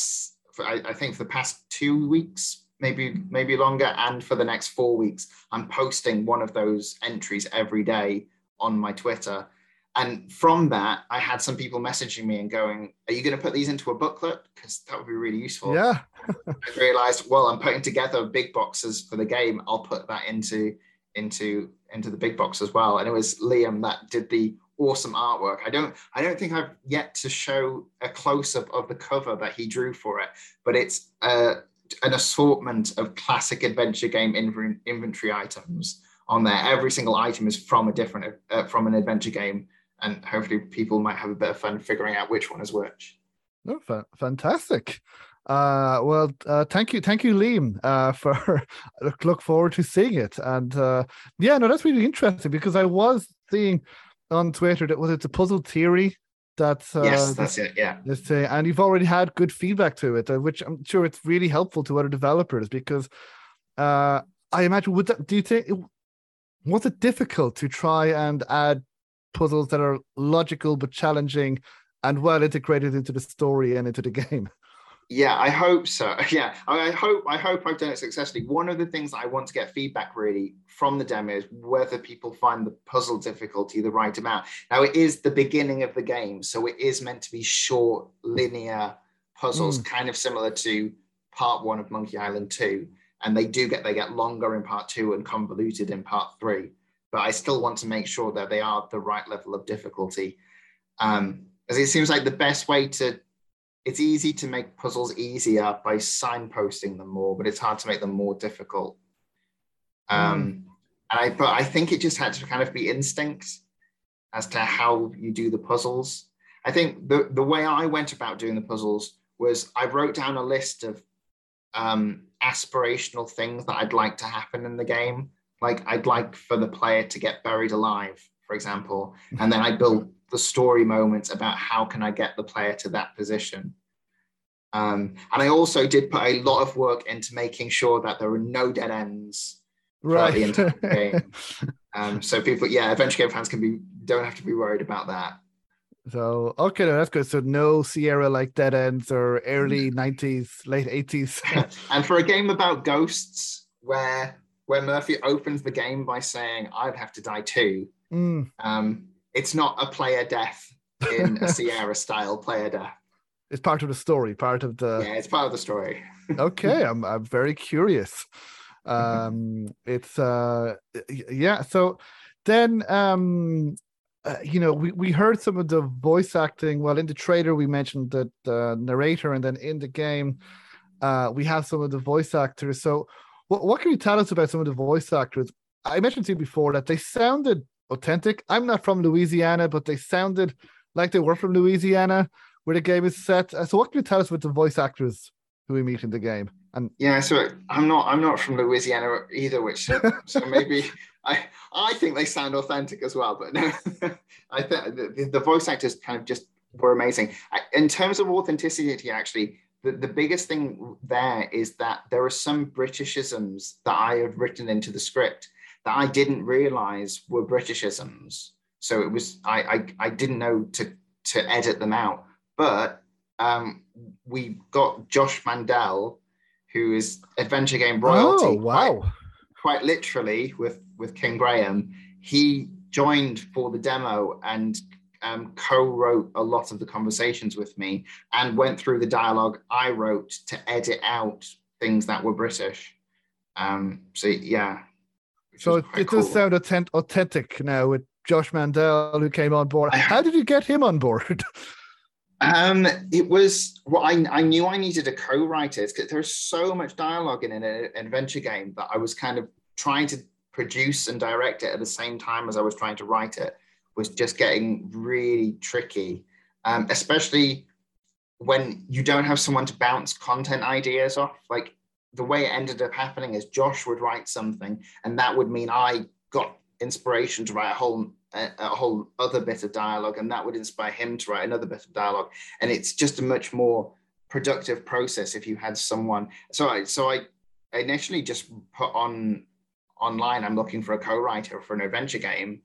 for, I, I think for the past two weeks, maybe maybe longer and for the next four weeks i'm posting one of those entries every day on my twitter and from that, I had some people messaging me and going, Are you going to put these into a booklet? Because that would be really useful. Yeah. I realized, well, I'm putting together big boxes for the game. I'll put that into into into the big box as well. And it was Liam that did the awesome artwork. I don't I don't think I've yet to show a close-up of the cover that he drew for it, but it's uh, an assortment of classic adventure game inventory items on there. Every single item is from a different uh, from an adventure game and hopefully people might have a bit of fun figuring out which one is which. Oh, fa- fantastic. Uh, well, uh, thank you, thank you, Liam, uh, for look, look forward to seeing it. And uh, yeah, no, that's really interesting because I was seeing on Twitter that was it a puzzle theory that uh, yes, that's this, it, yeah. This, uh, and you've already had good feedback to it, uh, which I'm sure it's really helpful to other developers because uh, I imagine would that do you think was it difficult to try and add puzzles that are logical but challenging and well integrated into the story and into the game. Yeah, I hope so. Yeah, I hope I hope I've done it successfully. One of the things I want to get feedback really from the demo is whether people find the puzzle difficulty the right amount. Now it is the beginning of the game, so it is meant to be short, linear puzzles, mm. kind of similar to part one of Monkey Island 2. And they do get they get longer in part two and convoluted in part three but I still want to make sure that they are the right level of difficulty. Um, as it seems like the best way to, it's easy to make puzzles easier by signposting them more, but it's hard to make them more difficult. Um, mm. and I, but I think it just had to kind of be instinct as to how you do the puzzles. I think the, the way I went about doing the puzzles was I wrote down a list of um, aspirational things that I'd like to happen in the game like I'd like for the player to get buried alive, for example, and then I build the story moments about how can I get the player to that position. Um, and I also did put a lot of work into making sure that there were no dead ends, right. the entire game. Um, so people, yeah, adventure game fans can be don't have to be worried about that. So okay, no, that's good. So no Sierra like Dead Ends or early nineties, late eighties. and for a game about ghosts, where where Murphy opens the game by saying, "I'd have to die too," mm. um, it's not a player death in a Sierra style player death. It's part of the story, part of the. Yeah, it's part of the story. okay, I'm I'm very curious. Um, it's uh, yeah. So then um uh, you know, we, we heard some of the voice acting. Well, in the trailer, we mentioned that the narrator, and then in the game, uh, we have some of the voice actors. So, what, what can you tell us about some of the voice actors? I mentioned to you before that they sounded authentic. I'm not from Louisiana, but they sounded like they were from Louisiana, where the game is set. Uh, so, what can you tell us about the voice actors who we meet in the game? And yeah, so I'm not I'm not from Louisiana either, which so maybe I I think they sound authentic as well. But no, I think the, the, voice actors kind of just were amazing. In terms of authenticity, actually, the, the biggest thing there is that there are some Britishisms that I have written into the script that I didn't realize were Britishisms. So it was I I, I didn't know to to edit them out. But um, we got Josh Mandel, who is adventure game royalty. Oh wow! Quite, quite literally with with King Graham, he joined for the demo and um, co-wrote a lot of the conversations with me and went through the dialogue I wrote to edit out things that were British. Um, so yeah. So it, it cool. does sound authentic now with Josh Mandel who came on board. How did you get him on board? Um, it was well, I, I knew I needed a co-writer because there's so much dialogue in an adventure game that I was kind of trying to produce and direct it at the same time as I was trying to write it was just getting really tricky, um, especially when you don't have someone to bounce content ideas off. Like the way it ended up happening is Josh would write something, and that would mean I got inspiration to write a whole a, a, whole other bit of dialogue, and that would inspire him to write another bit of dialogue. And it's just a much more productive process if you had someone. So I so I initially just put on online. I'm looking for a co-writer for an adventure game,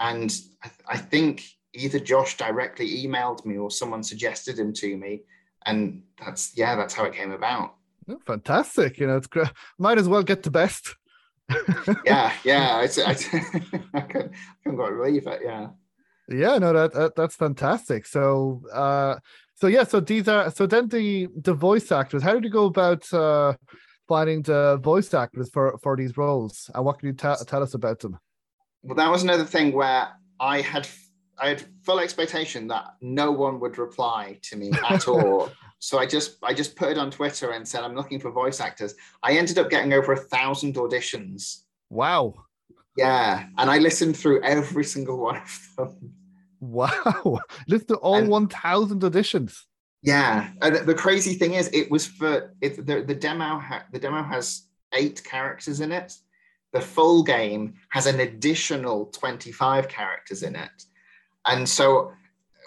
and I, th- I think either Josh directly emailed me or someone suggested him to me, and that's yeah, that's how it came about. Oh, fantastic! You know, it's great. Might as well get the best yeah, yeah. It's, I, I, quite believe it. Yeah. Yeah, no, that, that that's fantastic. So, uh, so yeah, so these are so then the the voice actors. How did you go about uh, finding the voice actors for for these roles, and what can you ta- tell us about them? Well, that was another thing where I had I had full expectation that no one would reply to me at all. So I just I just put it on Twitter and said I'm looking for voice actors. I ended up getting over a thousand auditions. Wow. Yeah, and I listened through every single one of them. Wow, listen to all and, one thousand auditions. Yeah, and the crazy thing is, it was for it. The, the demo ha, the demo has eight characters in it. The full game has an additional twenty five characters in it, and so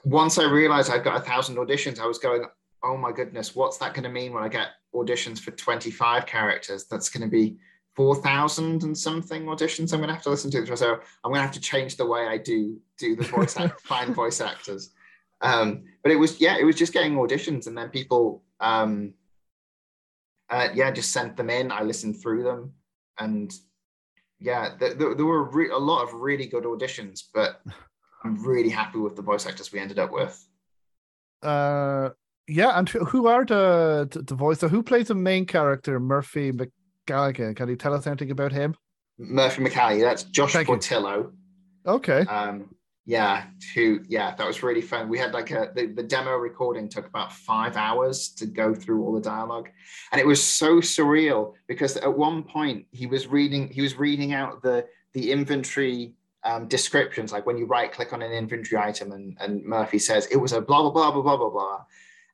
once I realized I'd got a thousand auditions, I was going, oh my goodness, what's that going to mean when I get auditions for 25 characters? That's going to be 4,000 and something auditions I'm going to have to listen to. So I'm going to have to change the way I do do the voice act, find voice actors. Um, but it was yeah, it was just getting auditions and then people um, uh, yeah just sent them in. I listened through them and yeah, there, there were re- a lot of really good auditions, but I'm really happy with the voice actors we ended up with. Uh, yeah, and who are the the voice? So who plays the main character, Murphy McCalligan? Can you tell us anything about him? Murphy McCalligan. That's Josh Thank Portillo. You. Okay. Um, yeah, who? Yeah, that was really fun. We had like a the, the demo recording took about five hours to go through all the dialogue, and it was so surreal because at one point he was reading he was reading out the the inventory um, descriptions, like when you right click on an inventory item and, and Murphy says it was a blah, blah, blah, blah, blah, blah, blah.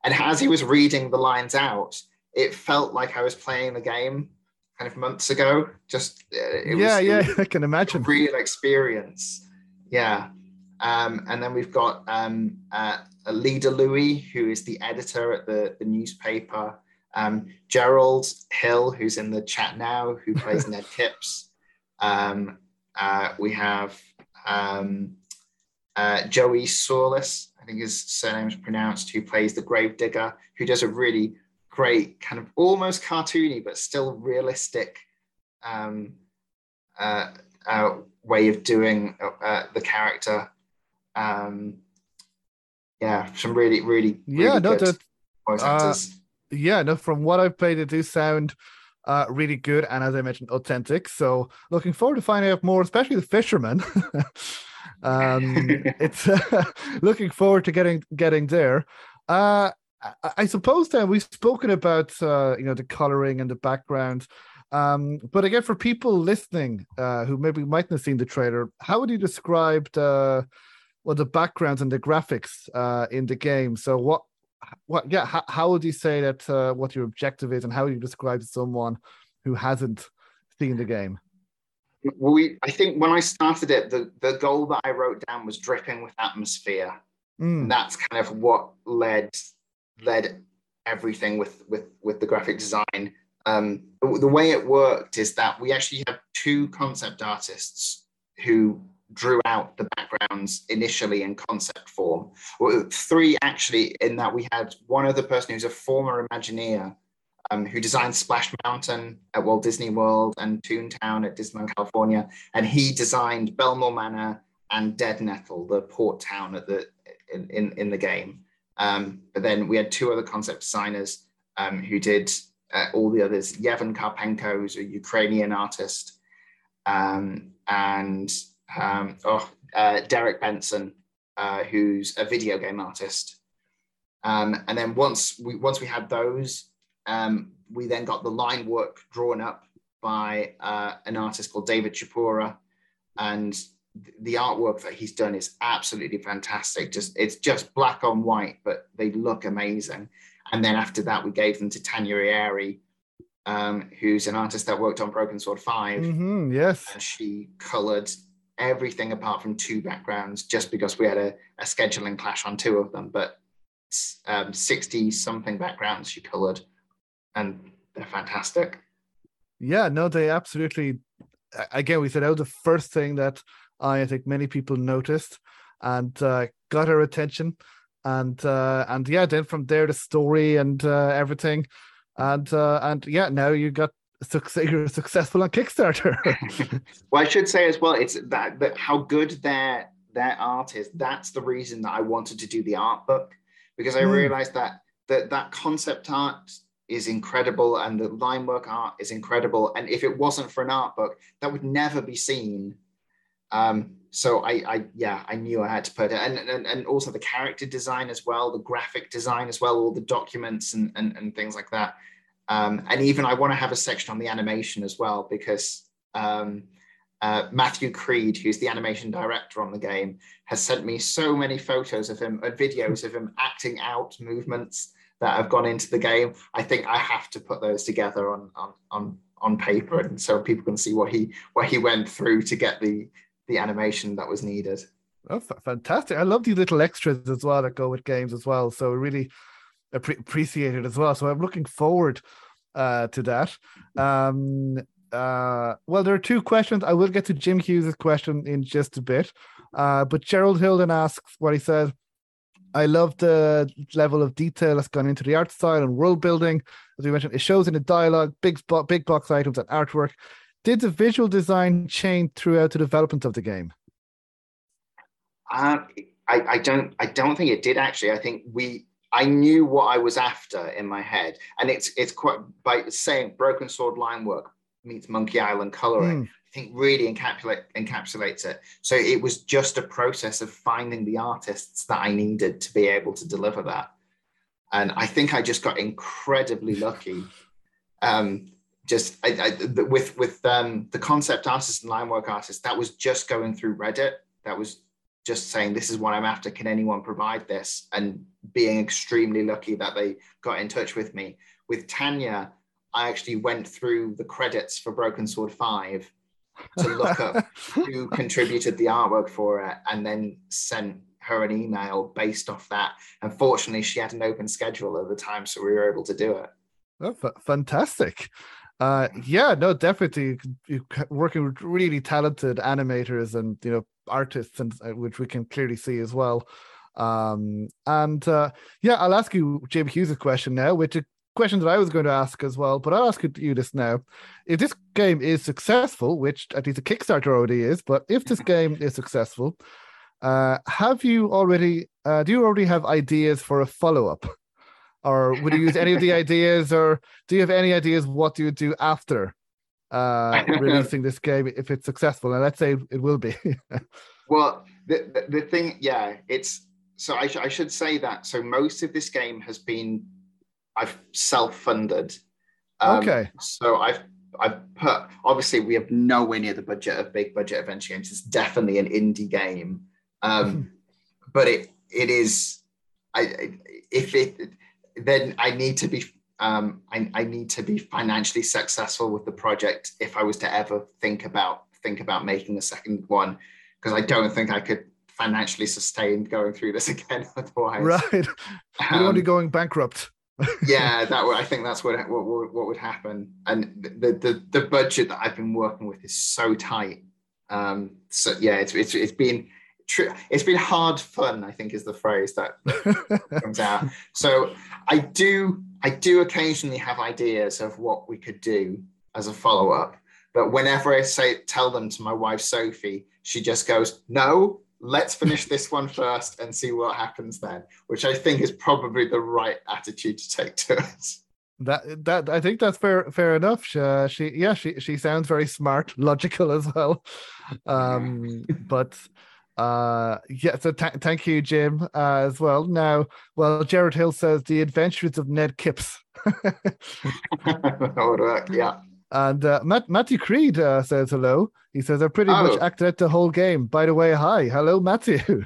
And as he was reading the lines out, it felt like I was playing the game kind of months ago. Just uh, yeah, was, yeah, I can imagine. real experience. Yeah. Um, and then we've got um, uh, Leader Louis, who is the editor at the, the newspaper. Um, Gerald Hill, who's in the chat now, who plays Ned Tips. Um, uh, we have um, uh, Joey Solis, I think his surname is pronounced, who plays the Gravedigger, who does a really great kind of almost cartoony but still realistic um, uh, uh, way of doing uh, the character. Um, yeah, some really, really, really yeah, no, that, uh, yeah, no. From what I've played, it do sound uh, really good and, as I mentioned, authentic. So, looking forward to finding out more, especially the fisherman. um, it's uh, looking forward to getting getting there. Uh, I, I suppose that we've spoken about uh, you know the coloring and the background. Um, but again, for people listening uh, who maybe mightn't have seen the trailer, how would you describe the well the backgrounds and the graphics uh, in the game? So what what yeah how, how would you say that uh, what your objective is and how would you describe someone who hasn't seen the game? Well, we I think when I started it, the the goal that I wrote down was dripping with atmosphere. Mm. that's kind of what led led everything with with with the graphic design um, the way it worked is that we actually had two concept artists who drew out the backgrounds initially in concept form. Three actually, in that we had one other person who's a former Imagineer um, who designed Splash Mountain at Walt Disney World and Toontown at Disneyland, California, and he designed Belmore Manor and Dead Nettle, the port town at the in in, in the game. Um, but then we had two other concept designers um, who did uh, all the others. Yevhen Karpenko, who's a Ukrainian artist, um, and um, oh, uh, Derek Benson, uh, who's a video game artist. Um, and then once we once we had those, um, we then got the line work drawn up by uh, an artist called David Chipura, and the artwork that he's done is absolutely fantastic. Just it's just black on white, but they look amazing. And then after that, we gave them to Tanya Ieri, um, who's an artist that worked on Broken Sword 5. Mm-hmm, yes. And she colored everything apart from two backgrounds just because we had a, a scheduling clash on two of them. But 60 um, something backgrounds she colored, and they're fantastic. Yeah, no, they absolutely. Again, we said that was the first thing that I, I think many people noticed and uh, got our attention and uh, and yeah, then from there the story and uh, everything, and uh, and yeah, now you got success, you're successful on Kickstarter. well, I should say as well, it's that that how good their their art is. That's the reason that I wanted to do the art book because I mm. realized that that that concept art is incredible and the line work art is incredible. And if it wasn't for an art book, that would never be seen. Um, so I, I yeah i knew i had to put it and, and and also the character design as well the graphic design as well all the documents and and, and things like that um, and even i want to have a section on the animation as well because um, uh, Matthew Creed, who's the animation director on the game, has sent me so many photos of him and videos of him acting out movements that have gone into the game. I think I have to put those together on on on, on paper, and so people can see what he what he went through to get the the animation that was needed. Fantastic! I love these little extras as well that go with games as well. So really appreciate it as well. So I'm looking forward uh, to that. Um, uh, well, there are two questions. I will get to Jim Hughes' question in just a bit. Uh, but Gerald Hilden asks what he said. I love the level of detail that's gone into the art style and world building. As we mentioned, it shows in the dialogue, big big box items and artwork. Did the visual design change throughout the development of the game? Uh, I, I don't I don't think it did actually. I think we I knew what I was after in my head, and it's it's quite by saying Broken Sword line work meets Monkey Island coloring. Mm. I think really encapsulate, encapsulates it. So it was just a process of finding the artists that I needed to be able to deliver that, and I think I just got incredibly lucky. Um, just I, I, with with um, the concept artist and line work artist, that was just going through Reddit. That was just saying, "This is what I'm after. Can anyone provide this?" And being extremely lucky that they got in touch with me. With Tanya, I actually went through the credits for Broken Sword Five to look up who contributed the artwork for it, and then sent her an email based off that. Unfortunately, she had an open schedule at the time, so we were able to do it. Oh, f- fantastic. Uh, yeah, no, definitely. You're working with really talented animators and you know artists, and uh, which we can clearly see as well. Um, and uh, yeah, I'll ask you Jim Hughes' a question now, which a question that I was going to ask as well, but I'll ask you this now. If this game is successful, which at least a Kickstarter already is, but if this game is successful, uh, have you already? Uh, do you already have ideas for a follow up? or would you use any of the ideas or do you have any ideas what you would do after uh, releasing this game if it's successful. And let's say it will be. Well the, the, the, thing yeah it's so I, sh- I should say that so most of this game has been i've self-funded. Um, okay. so i've i've put obviously we have nowhere near the budget of big budget adventure games. It's definitely an indie game. Um, but it it is I, if it then I need to be um, I, I, need to be financially successful with the project if I was to ever think about think about making a second one because I don't think I could financially sustain going through this again otherwise. Right, um, want to going bankrupt. yeah, that I think that's what, what what would happen. And the, the the budget that I've been working with is so tight. Um, so yeah, it's it's it's been true. It's been hard fun, I think, is the phrase that comes out. So I do, I do occasionally have ideas of what we could do as a follow up. But whenever I say tell them to my wife Sophie, she just goes, "No, let's finish this one first and see what happens then," which I think is probably the right attitude to take to it. That that I think that's fair fair enough. She, uh, she yeah she she sounds very smart, logical as well. Um, but uh, yeah, so th- thank you, Jim, uh, as well. Now, well, Jared Hill says the adventures of Ned Kipps. yeah. And uh, Matt, Matthew Creed uh, says hello. He says I pretty oh. much acted out the whole game. By the way, hi, hello, Matthew.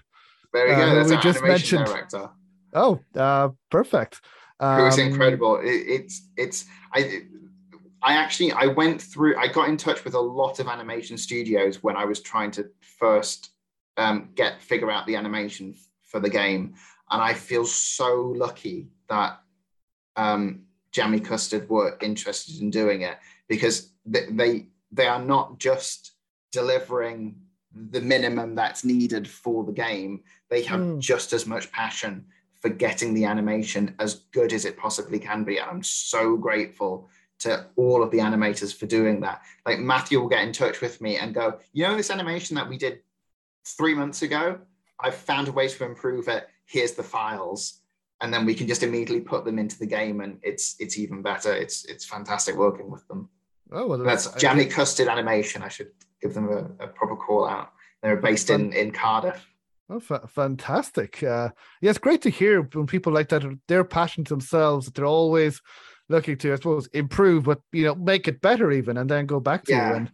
Very good. Uh, That's we just mentioned. Director. Oh, uh, perfect. Um, it was incredible. It, it's it's I I actually I went through. I got in touch with a lot of animation studios when I was trying to first um, get figure out the animation for the game. And I feel so lucky that um, Jammy Custard were interested in doing it because they, they they are not just delivering the minimum that's needed for the game. They have mm. just as much passion for getting the animation as good as it possibly can be. And I'm so grateful to all of the animators for doing that. Like Matthew will get in touch with me and go, you know, this animation that we did three months ago. I've found a way to improve it. Here's the files, and then we can just immediately put them into the game, and it's it's even better. It's it's fantastic working with them. Oh, well, that's Jammy Custard Animation. I should give them a, a proper call out. They're based in in Cardiff. Oh, f- fantastic! Uh, yeah, it's great to hear when people like that. They're passionate themselves. They're always looking to, I suppose, improve, but you know, make it better even, and then go back to yeah. And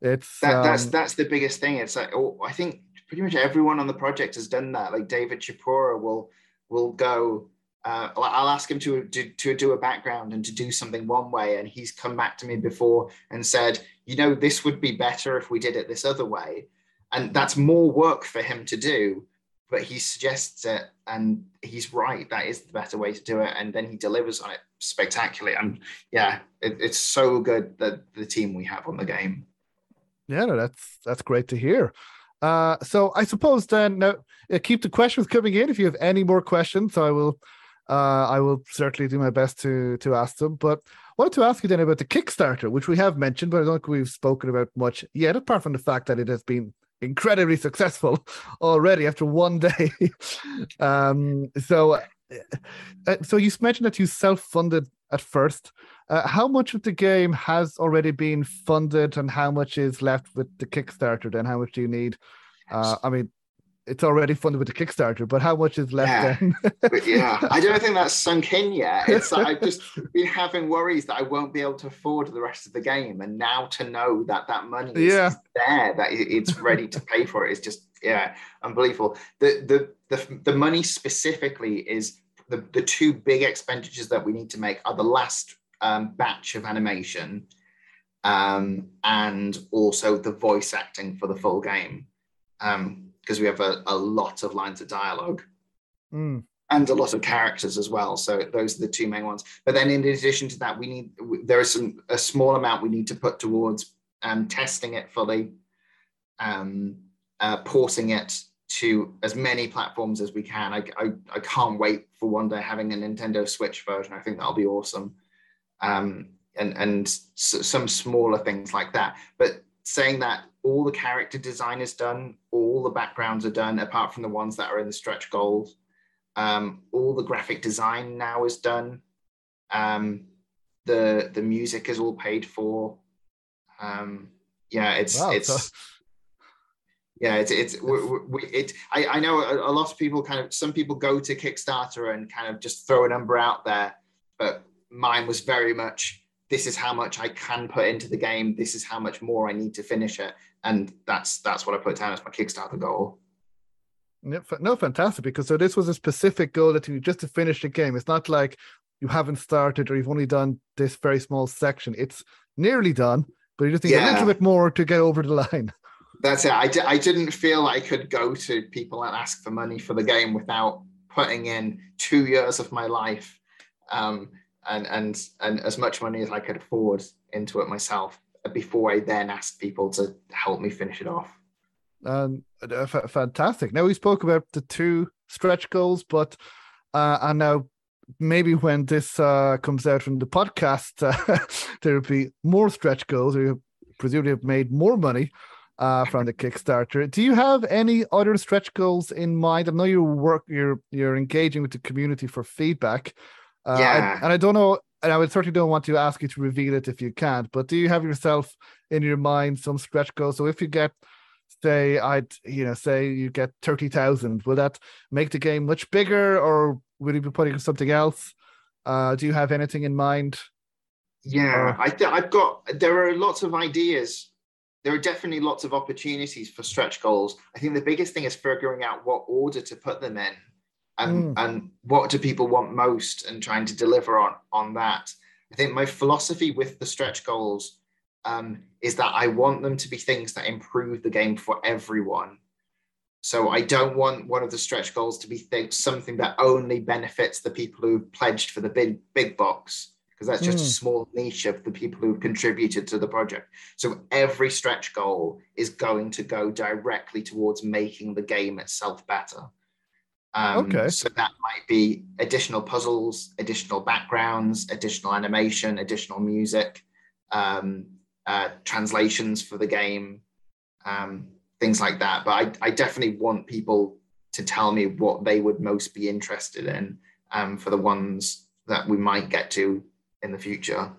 it's that, um, that's that's the biggest thing. It's like oh, I think pretty much everyone on the project has done that. Like David Chipura will will go. Uh, I'll ask him to, to to do a background and to do something one way, and he's come back to me before and said, you know, this would be better if we did it this other way, and that's more work for him to do. But he suggests it, and he's right. That is the better way to do it, and then he delivers on it spectacularly. And yeah, it, it's so good that the team we have on the game. Yeah, that's that's great to hear. Uh, so I suppose then now uh, keep the questions coming in. If you have any more questions, So I will uh, I will certainly do my best to to ask them. But I wanted to ask you then about the Kickstarter, which we have mentioned, but I don't think we've spoken about much yet, apart from the fact that it has been incredibly successful already after one day. um, so, uh, uh, so you mentioned that you self-funded at first. Uh, how much of the game has already been funded, and how much is left with the Kickstarter? Then, how much do you need? Uh, I mean, it's already funded with the Kickstarter, but how much is left yeah. then? yeah, I don't think that's sunk in yet. It's like I've just been having worries that I won't be able to afford the rest of the game, and now to know that that money is, yeah. there, that it's ready to pay for it, is just yeah, unbelievable. The the the the money specifically is the the two big expenditures that we need to make are the last um, batch of animation um, and also the voice acting for the full game because um, we have a, a, lot of lines of dialogue. Mm. and a lot of characters as well. So those are the two main ones. But then in addition to that, we need there is some a small amount we need to put towards um, testing it fully, um, uh, porting it to as many platforms as we can. I, I, I, can't wait for one day having a Nintendo Switch version. I think that'll be awesome. Um, and and s- some smaller things like that. But saying that all the character design is done, all the backgrounds are done, apart from the ones that are in the stretch goals. Um, all the graphic design now is done. Um, the the music is all paid for. Um, yeah, it's wow, it's so... yeah, it's it's we, we, it. I, I know a, a, lot of people kind of some people go to Kickstarter and kind of just throw a number out there, but mine was very much this is how much I can put into the game. This is how much more I need to finish it, and that's that's what I put down as my Kickstarter goal. No, fantastic. Because so this was a specific goal that you just to finish the game. It's not like you haven't started or you've only done this very small section. It's nearly done, but you just need yeah. a little bit more to get over the line. That's it. I didn't feel I could go to people and ask for money for the game without putting in two years of my life um, and, and, and as much money as I could afford into it myself before I then asked people to help me finish it off. Um, f- fantastic. Now we spoke about the two stretch goals, but uh, and now maybe when this uh, comes out from the podcast, uh, there'll be more stretch goals. You presumably have made more money uh, from the Kickstarter. Do you have any other stretch goals in mind? I know you work, you're you're engaging with the community for feedback. Uh, yeah. And, and I don't know, and I would certainly don't want to ask you to reveal it if you can't. But do you have yourself in your mind some stretch goals? So if you get say I'd you know say you get thirty thousand, will that make the game much bigger, or would you be putting something else? Uh, do you have anything in mind? Yeah. I th- I've got. There are lots of ideas. There are definitely lots of opportunities for stretch goals. I think the biggest thing is figuring out what order to put them in, and mm. and what do people want most, and trying to deliver on on that. I think my philosophy with the stretch goals um, is that I want them to be things that improve the game for everyone. So I don't want one of the stretch goals to be th- something that only benefits the people who pledged for the big big box because that's just mm. a small niche of the people who contributed to the project. So every stretch goal is going to go directly towards making the game itself better. Um, okay. So that might be additional puzzles, additional backgrounds, additional animation, additional music, um, uh, translations for the game, um, things like that. But I, I, definitely want people to tell me what they would most be interested in um, for the ones that we might get to in the future.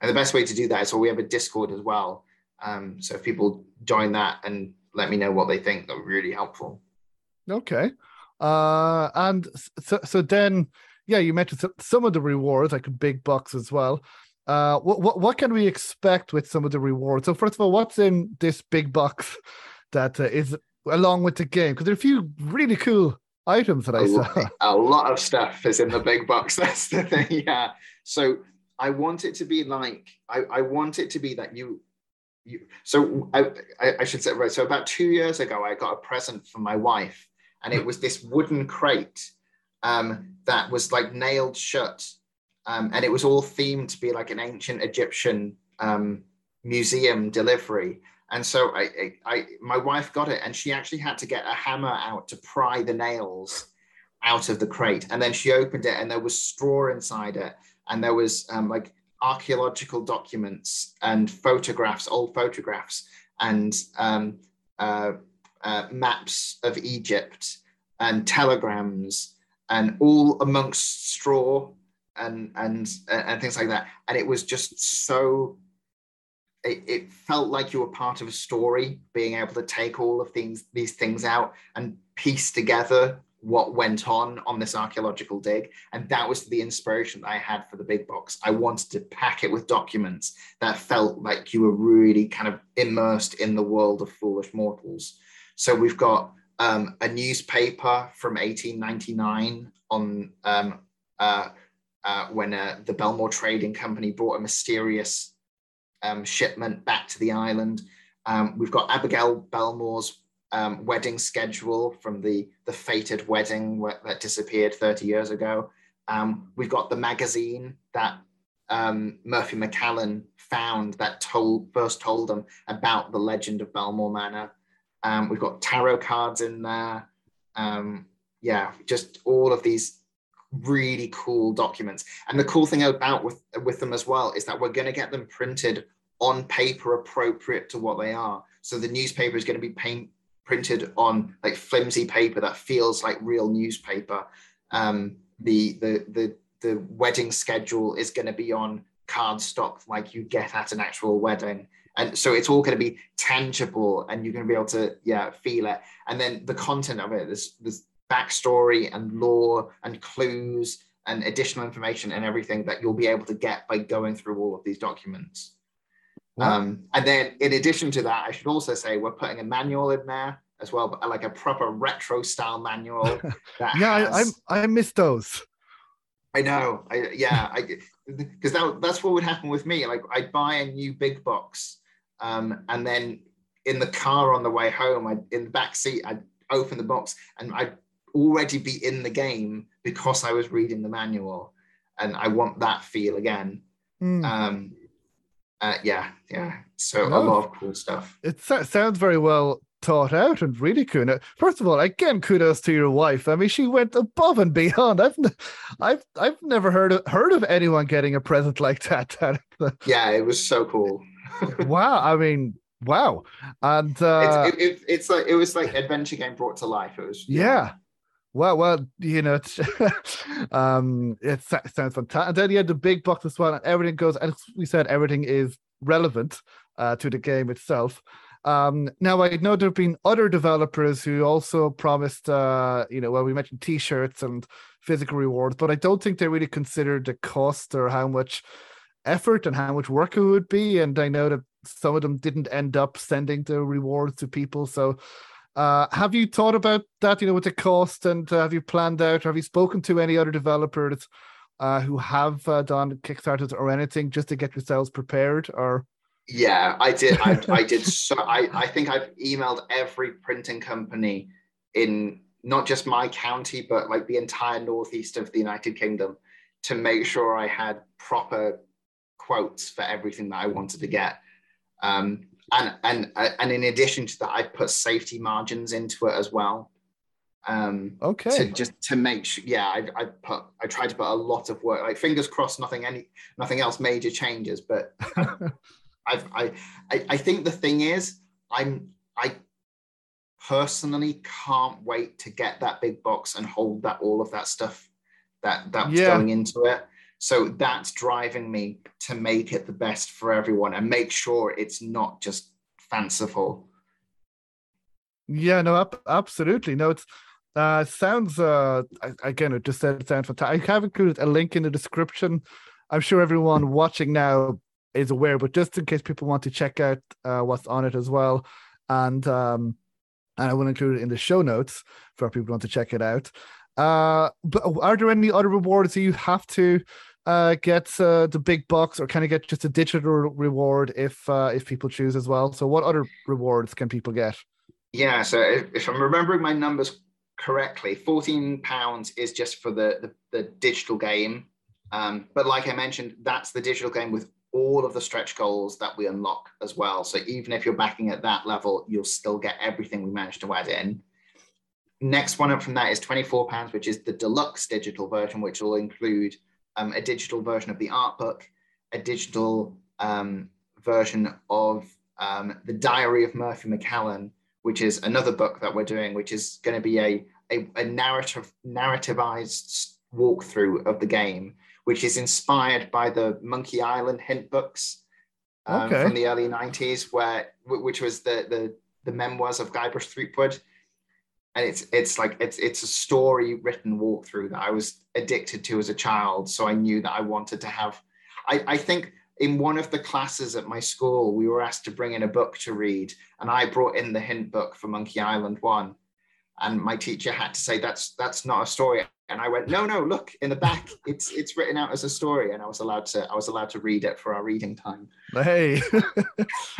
And the best way to do that is, well, we have a Discord as well. Um, so if people join that and let me know what they think, that would be really helpful. Okay. Uh, and so, so then, yeah, you mentioned some of the rewards, like a big box as well. Uh, what, what what can we expect with some of the rewards? So first of all, what's in this big box that uh, is along with the game? Because there are a few really cool items that I saw. A lot of stuff is in the big box. That's the thing. Yeah. So I want it to be like I, I want it to be that you you so I, I should say right. So about two years ago, I got a present from my wife, and it was this wooden crate um, that was like nailed shut um, and it was all themed to be like an ancient Egyptian um, museum delivery. And so I, I, I, my wife got it, and she actually had to get a hammer out to pry the nails out of the crate. And then she opened it, and there was straw inside it, and there was um, like archaeological documents and photographs, old photographs, and um, uh, uh, maps of Egypt and telegrams, and all amongst straw and and and things like that. And it was just so it, it, felt like you were part of a story being able to take all of things these things out and piece together what went on on this archaeological dig and that was the inspiration that i had for the big box i wanted to pack it with documents that felt like you were really kind of immersed in the world of foolish mortals so we've got um, a newspaper from 1899 on um, uh, uh, when uh, the Belmore Trading Company brought a mysterious um, shipment back to the island. Um, we've got Abigail Belmore's um, wedding schedule from the the fated wedding that disappeared 30 years ago. Um, we've got the magazine that um, Murphy McCallan found that told first told them about the legend of Belmore Manor. Um, we've got tarot cards in there. Um, yeah, just all of these really cool documents. And the cool thing about with with them as well is that we're going to get them printed on paper appropriate to what they are. So the newspaper is going to be paint, printed on like flimsy paper that feels like real newspaper. Um, the the the the wedding schedule is going to be on cardstock like you get at an actual wedding and so it's all going to be tangible and you're going to be able to yeah feel it and then the content of it this backstory and lore and clues and additional information and everything that you'll be able to get by going through all of these documents. Um, and then in addition to that i should also say we're putting a manual in there as well but like a proper retro style manual yeah has... I, I i miss those I know. I yeah. I because that that's what would happen with me. Like I'd buy a new big box, um, and then in the car on the way home, I in the back seat, I'd open the box and I'd already be in the game because I was reading the manual, and I want that feel again. Mm. Um, uh, yeah, yeah. So no, a lot of cool stuff. It sounds very well thought out and really cool. First of all, again, kudos to your wife. I mean, she went above and beyond. I've, I've, I've never heard of, heard of anyone getting a present like that. yeah, it was so cool. wow, I mean, wow, and uh, it's, it, it, it's like it was like adventure game brought to life. It was yeah. Well, well, you know, it's, um, it sounds fantastic. And then you had the big box as well, and everything goes. As we said, everything is relevant uh, to the game itself. Um, now I know there have been other developers who also promised, uh, you know, well, we mentioned T-shirts and physical rewards, but I don't think they really considered the cost or how much effort and how much work it would be. And I know that some of them didn't end up sending the rewards to people. So, uh, have you thought about that? You know, with the cost, and uh, have you planned out? Or have you spoken to any other developers uh, who have uh, done Kickstarters or anything just to get yourselves prepared? Or yeah, I did. I, I did. So I, I think I've emailed every printing company in not just my county, but like the entire northeast of the United Kingdom to make sure I had proper quotes for everything that I wanted to get. Um, and and and in addition to that, I put safety margins into it as well. Um, okay. To just to make sure, yeah, I, I put I tried to put a lot of work. Like fingers crossed, nothing any nothing else major changes, but I've, I, I, I think the thing is, I'm, I personally can't wait to get that big box and hold that all of that stuff that that's yeah. going into it. So that's driving me to make it the best for everyone and make sure it's not just fanciful. Yeah, no, absolutely. No, it's uh sounds uh again it just said it sounds fantastic. I have included a link in the description. I'm sure everyone watching now is aware, but just in case people want to check out uh, what's on it as well, and um, and I will include it in the show notes for people who want to check it out. Uh, but are there any other rewards that you have to uh, get uh, the big box, or can you get just a digital reward if uh, if people choose as well? So, what other rewards can people get? Yeah, so if, if I'm remembering my numbers correctly, fourteen pounds is just for the the, the digital game. Um, but like I mentioned, that's the digital game with all of the stretch goals that we unlock as well. So even if you're backing at that level, you'll still get everything we managed to add in. Next one up from that is £24, which is the deluxe digital version, which will include um, a digital version of the art book, a digital um, version of um, the Diary of Murphy McCallan, which is another book that we're doing, which is going to be a, a, a narrative narrativized walkthrough of the game which is inspired by the Monkey Island hint books um, okay. from the early 90s, where which was the the, the memoirs of Guybrush Threepwood. And it's it's like it's it's a story written walkthrough that I was addicted to as a child. So I knew that I wanted to have. I, I think in one of the classes at my school, we were asked to bring in a book to read, and I brought in the hint book for Monkey Island One, and my teacher had to say that's that's not a story And I went, no, no, look in the back. It's it's written out as a story, and I was allowed to I was allowed to read it for our reading time. Hey,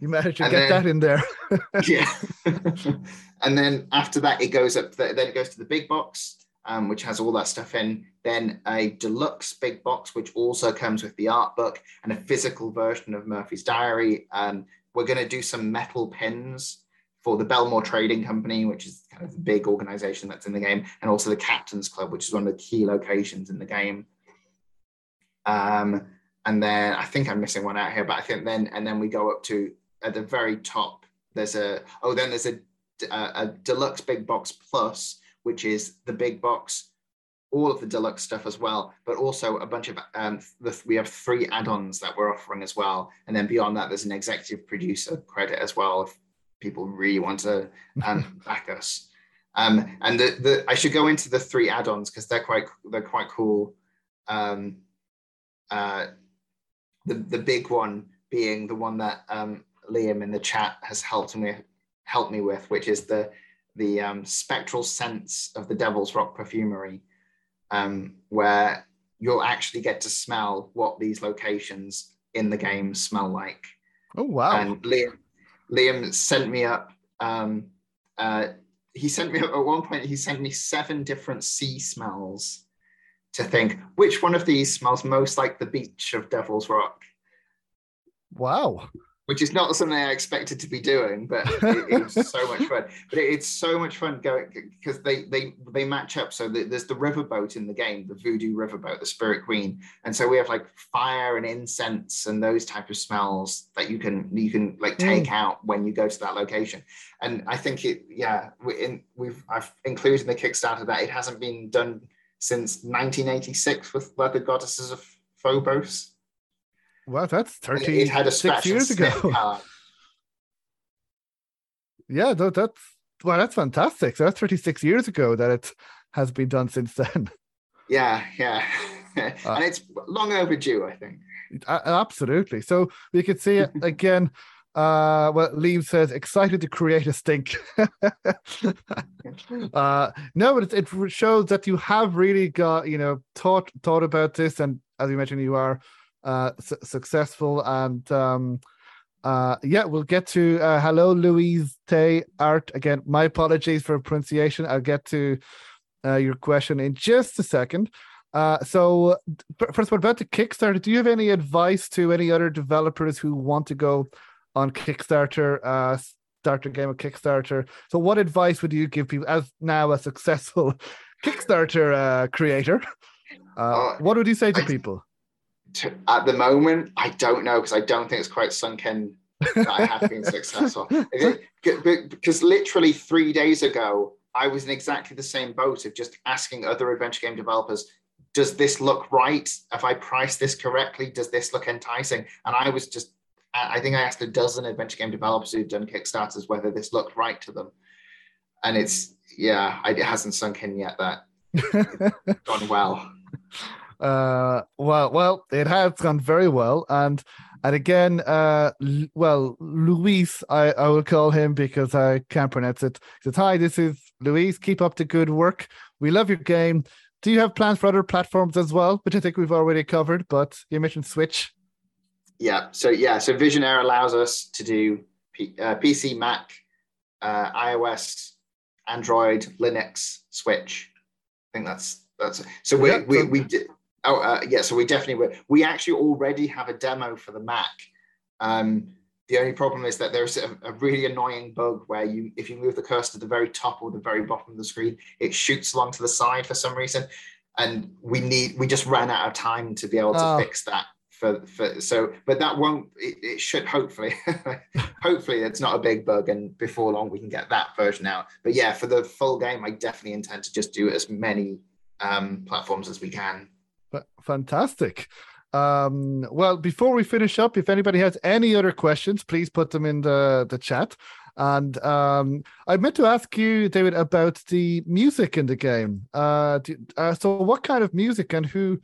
you managed to and get then, that in there. yeah. and then after that, it goes up. The, then it goes to the big box, um, which has all that stuff in. Then a deluxe big box, which also comes with the art book and a physical version of Murphy's Diary. Um, we're going to do some metal pins for the Belmore Trading Company, which is kind of the big organization that's in the game, and also the Captain's Club, which is one of the key locations in the game. Um, and then I think I'm missing one out here, but I think then and then we go up to at the very top. There's a oh then there's a a, a deluxe big box plus, which is the big box, all of the deluxe stuff as well, but also a bunch of um, the, we have three add-ons that we're offering as well, and then beyond that, there's an executive producer credit as well if people really want to um, back us. Um, and the, the I should go into the three add-ons because they're quite they're quite cool. Um, uh, the the big one being the one that um, Liam in the chat has helped me helped me with, which is the the um, spectral sense of the Devil's Rock perfumery, um, where you'll actually get to smell what these locations in the game smell like. Oh wow! And Liam Liam sent me up. Um, uh, he sent me at one point. He sent me seven different sea smells to think which one of these smells most like the beach of Devil's Rock. Wow which is not something I expected to be doing, but it, it's so much fun. But it, it's so much fun going because they they they match up. So the, there's the riverboat in the game, the Voodoo riverboat, the Spirit Queen, and so we have like fire and incense and those type of smells that you can you can like take mm. out when you go to that location. And I think it, yeah, we in, we've I've included in the Kickstarter that it hasn't been done since 1986 with Leather Goddesses of Phobos. Well, that's 13 it had a six years ago. yeah, that, that's well, that's fantastic. So that's 36 years ago that it has been done since then. Yeah, yeah. uh, and it's long overdue, I think. Absolutely. So we could see it again. Uh, well, Liam says excited to create a stink. uh, no, but it, it shows that you have really got you know thought thought about this, and as you mentioned, you are uh, su- successful. And um, uh, yeah, we'll get to uh, hello, Louise Tay Art. Again, my apologies for pronunciation. I'll get to uh, your question in just a second. Uh, so, first of all, about the Kickstarter, do you have any advice to any other developers who want to go on Kickstarter, uh, start a game of Kickstarter? So, what advice would you give people as now a successful Kickstarter uh, creator? Uh, uh, what would you say to I, people? To, at the moment, I don't know because I don't think it's quite sunk in that I have been successful. Because literally three days ago, I was in exactly the same boat of just asking other adventure game developers, does this look right? Have I priced this correctly? Does this look enticing? And I was just, I think I asked a dozen adventure game developers who've done Kickstarters whether this looked right to them. And it's, yeah, it hasn't sunk in yet that gone well. Uh, well, well, it has gone very well, and and again, uh, well, Luis, I, I will call him because I can't pronounce it. He says, "Hi, this is Luis. Keep up the good work. We love your game. Do you have plans for other platforms as well, which I think we've already covered? But you mentioned Switch. Yeah. So yeah. So Visionaire allows us to do P- uh, PC, Mac, uh, iOS, Android, Linux, Switch. I think that's that's so we yeah, we, we did Oh, uh, yeah. So we definitely were. We actually already have a demo for the Mac. Um, the only problem is that there's a, a, really annoying bug where you, if you move the cursor to the very top or the very bottom of the screen, it shoots along to the side for some reason. And we need, we just ran out of time to be able to oh. fix that. For, for so, but that won't. It, it should hopefully, hopefully it's not a big bug, and before long we can get that version out. But yeah, for the full game, I definitely intend to just do as many um, platforms as we can Fantastic. Um, well, before we finish up, if anybody has any other questions, please put them in the, the chat. And um, I meant to ask you, David, about the music in the game. Uh, do, uh, so, what kind of music and who?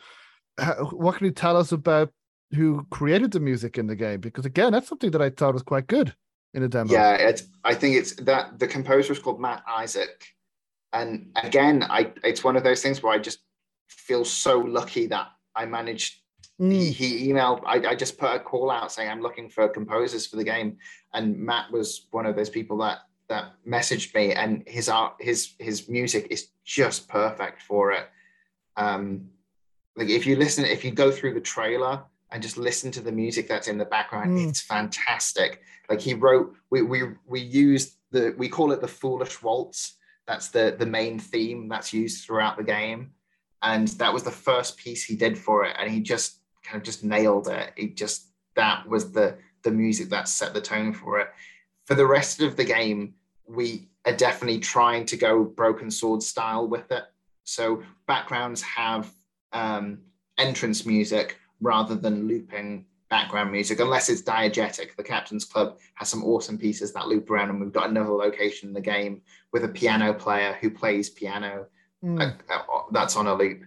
What can you tell us about who created the music in the game? Because again, that's something that I thought was quite good in the demo. Yeah. I think it's that the composer is called Matt Isaac, and again, I it's one of those things where I just feel so lucky that I managed. Mm. He, he, emailed. I, I just put a call out saying I'm looking for composers for the game, and Matt was one of those people that that messaged me, and his art, his his music is just perfect for it. Um, like if you listen, if you go through the trailer and just listen to the music that's in the background, mm. it's fantastic. Like he wrote, we we we used the we call it the foolish waltz. That's the the main theme that's used throughout the game, and that was the first piece he did for it, and he just kind of just nailed it. He just that was the the music that set the tone for it. For the rest of the game, we are definitely trying to go broken sword style with it. So backgrounds have um, entrance music rather than looping background music, unless it's diegetic. The Captain's Club has some awesome pieces that loop around, and we've got another location in the game with a piano player who plays piano. Mm. Uh, that's on a loop.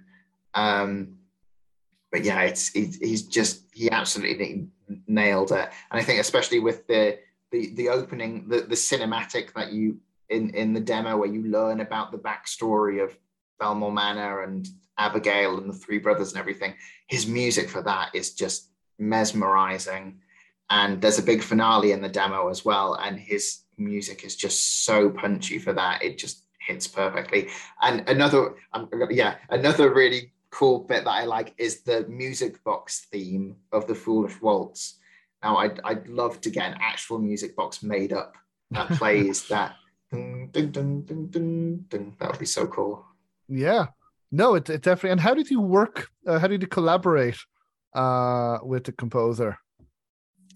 Um, but yeah, it's he's just he absolutely nailed it, and I think especially with the the the opening, the the cinematic that you in in the demo where you learn about the backstory of Belmore Manor and Abigail and the three brothers and everything. His music for that is just mesmerizing. And there's a big finale in the demo as well. And his music is just so punchy for that. It just hits perfectly. And another, um, yeah, another really cool bit that I like is the music box theme of the Foolish Waltz. Now, I'd, I'd love to get an actual music box made up that plays that. Dun, dun, dun, that would be so cool. Yeah, no, it, it definitely. And how did you work? Uh, how did you collaborate uh, with the composer?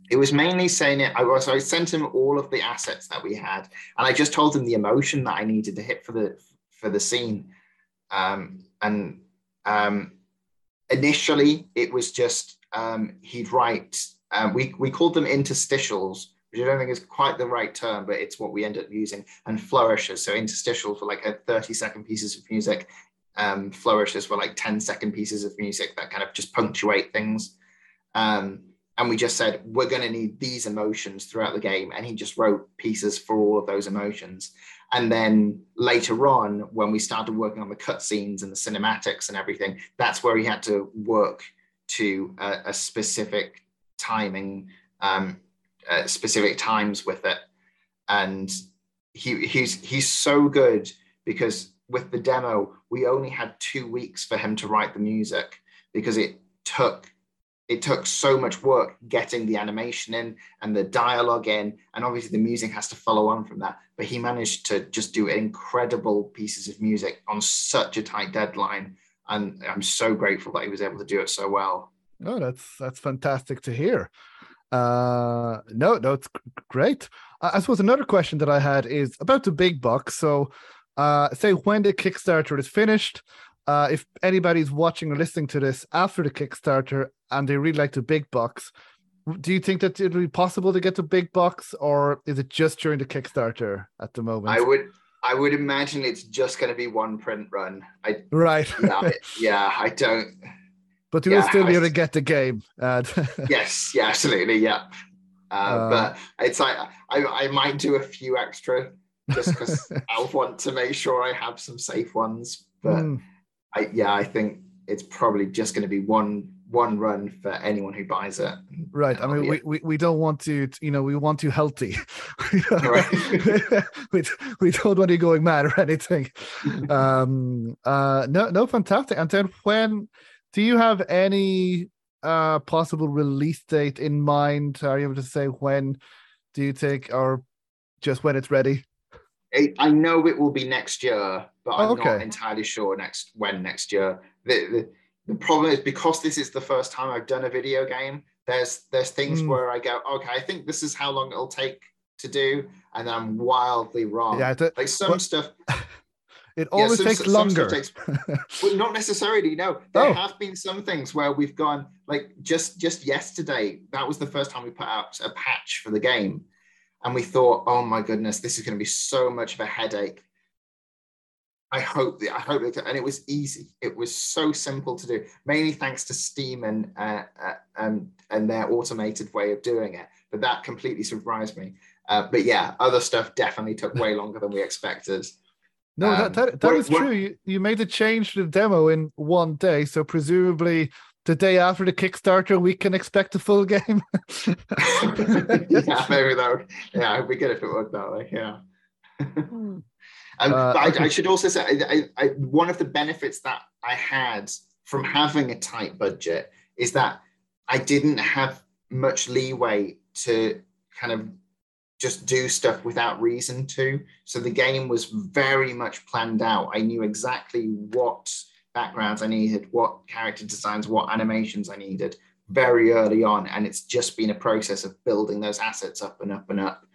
It was mainly saying it. I was. I sent him all of the assets that we had, and I just told him the emotion that I needed to hit for the for the scene. Um, and um, initially, it was just um, he'd write. Um, we we called them interstitials, which I don't think is quite the right term, but it's what we end up using, and flourishes. So interstitials for like a 30 second pieces of music um, flourishes were like 10 second pieces of music that kind of just punctuate things. Um, and we just said, we're going to need these emotions throughout the game. And he just wrote pieces for all of those emotions. And then later on, when we started working on the cutscenes and the cinematics and everything, that's where he had to work to a, a specific timing, um, uh, specific times with it. And he, he's, he's so good because with the demo, we only had two weeks for him to write the music because it took it took so much work getting the animation in and the dialogue in and obviously the music has to follow on from that but he managed to just do incredible pieces of music on such a tight deadline and i'm so grateful that he was able to do it so well. Oh that's that's fantastic to hear. Uh no no it's great. I suppose another question that i had is about the big box. So uh, say when the Kickstarter is finished. Uh, if anybody's watching or listening to this after the Kickstarter and they really like the big box, do you think that it would be possible to get the big box, or is it just during the Kickstarter at the moment? I would, I would imagine it's just going to be one print run. I right. yeah, yeah, I don't. But you yeah, will still be able to get the game. yes, yeah, absolutely, yeah. Uh, uh, but it's like I, I might do a few extra just because I want to make sure I have some safe ones. But mm. I, yeah, I think it's probably just going to be one one run for anyone who buys it. Right. I mean, we, we, we don't want to, you know, we want you healthy. we, we don't want you going mad or anything. um, uh, no, no, fantastic. And then when do you have any uh possible release date in mind? Are you able to say when do you think or just when it's ready? I know it will be next year, but I'm okay. not entirely sure next when next year. The, the, the problem is because this is the first time I've done a video game. There's there's things mm. where I go, okay, I think this is how long it'll take to do, and I'm wildly wrong. Yeah, the, like some stuff. It always yeah, some, takes longer. Takes, well, not necessarily. No, there oh. have been some things where we've gone like just just yesterday. That was the first time we put out a patch for the game, and we thought, oh my goodness, this is going to be so much of a headache. I hope that I hope that, and it was easy. It was so simple to do, mainly thanks to Steam and uh, uh, um, and their automated way of doing it. But that completely surprised me. Uh, but yeah, other stuff definitely took way longer than we expected. No, um, that that, that what, is true. you, you made the change to the demo in one day, so presumably the day after the Kickstarter, we can expect a full game. yeah, maybe that. Would, yeah, it'd be good if it worked that way. Yeah. Um, uh, I. I, should also say, I, I, one of the benefits that I had from having a tight budget is that I didn't have much leeway to kind of just do stuff without reason to. So the game was very much planned out. I knew exactly what backgrounds I needed, what character designs, what animations I needed very early on. And it's just been a process of building those assets up and up and up.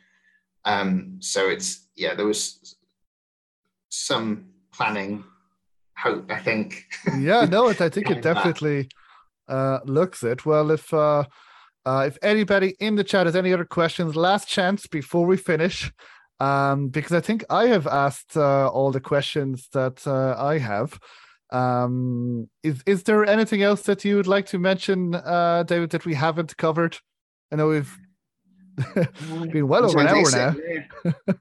Um, so it's, yeah, there was some planning hope, I think. yeah, no, I think it definitely uh, looks it. Well, if, uh, uh, if anybody in the chat has any other questions, last chance before we finish, um, because I think I have asked uh, all the questions that uh, I have. Um, is is there anything else that you would like to mention, uh, David, that we haven't covered? I know we've been well over an hour now.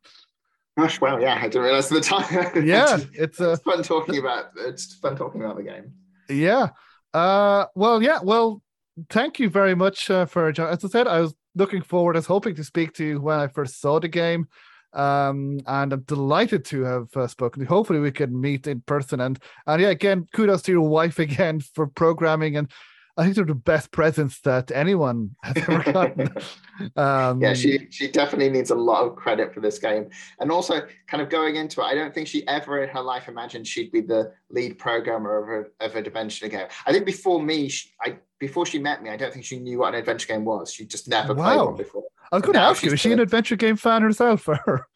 Gosh, well, yeah, I didn't realize the time. yeah, it's, uh, it's fun talking about. It's fun talking about the game. Yeah. Uh, well, yeah. Well, thank you very much uh, for as I said. I was looking forward. I was hoping to speak to you when I first saw the game. Um, and I'm delighted to have uh, spoken. Hopefully, we can meet in person. And and yeah, again, kudos to your wife again for programming. And I think they're the best presents that anyone has ever gotten. um, yeah, she she definitely needs a lot of credit for this game. And also, kind of going into it, I don't think she ever in her life imagined she'd be the lead programmer of a, of a adventure game. I think before me, she, I before she met me, I don't think she knew what an adventure game was. She just never wow. played one before. I was going to ask you, is she an adventure game fan herself? Or?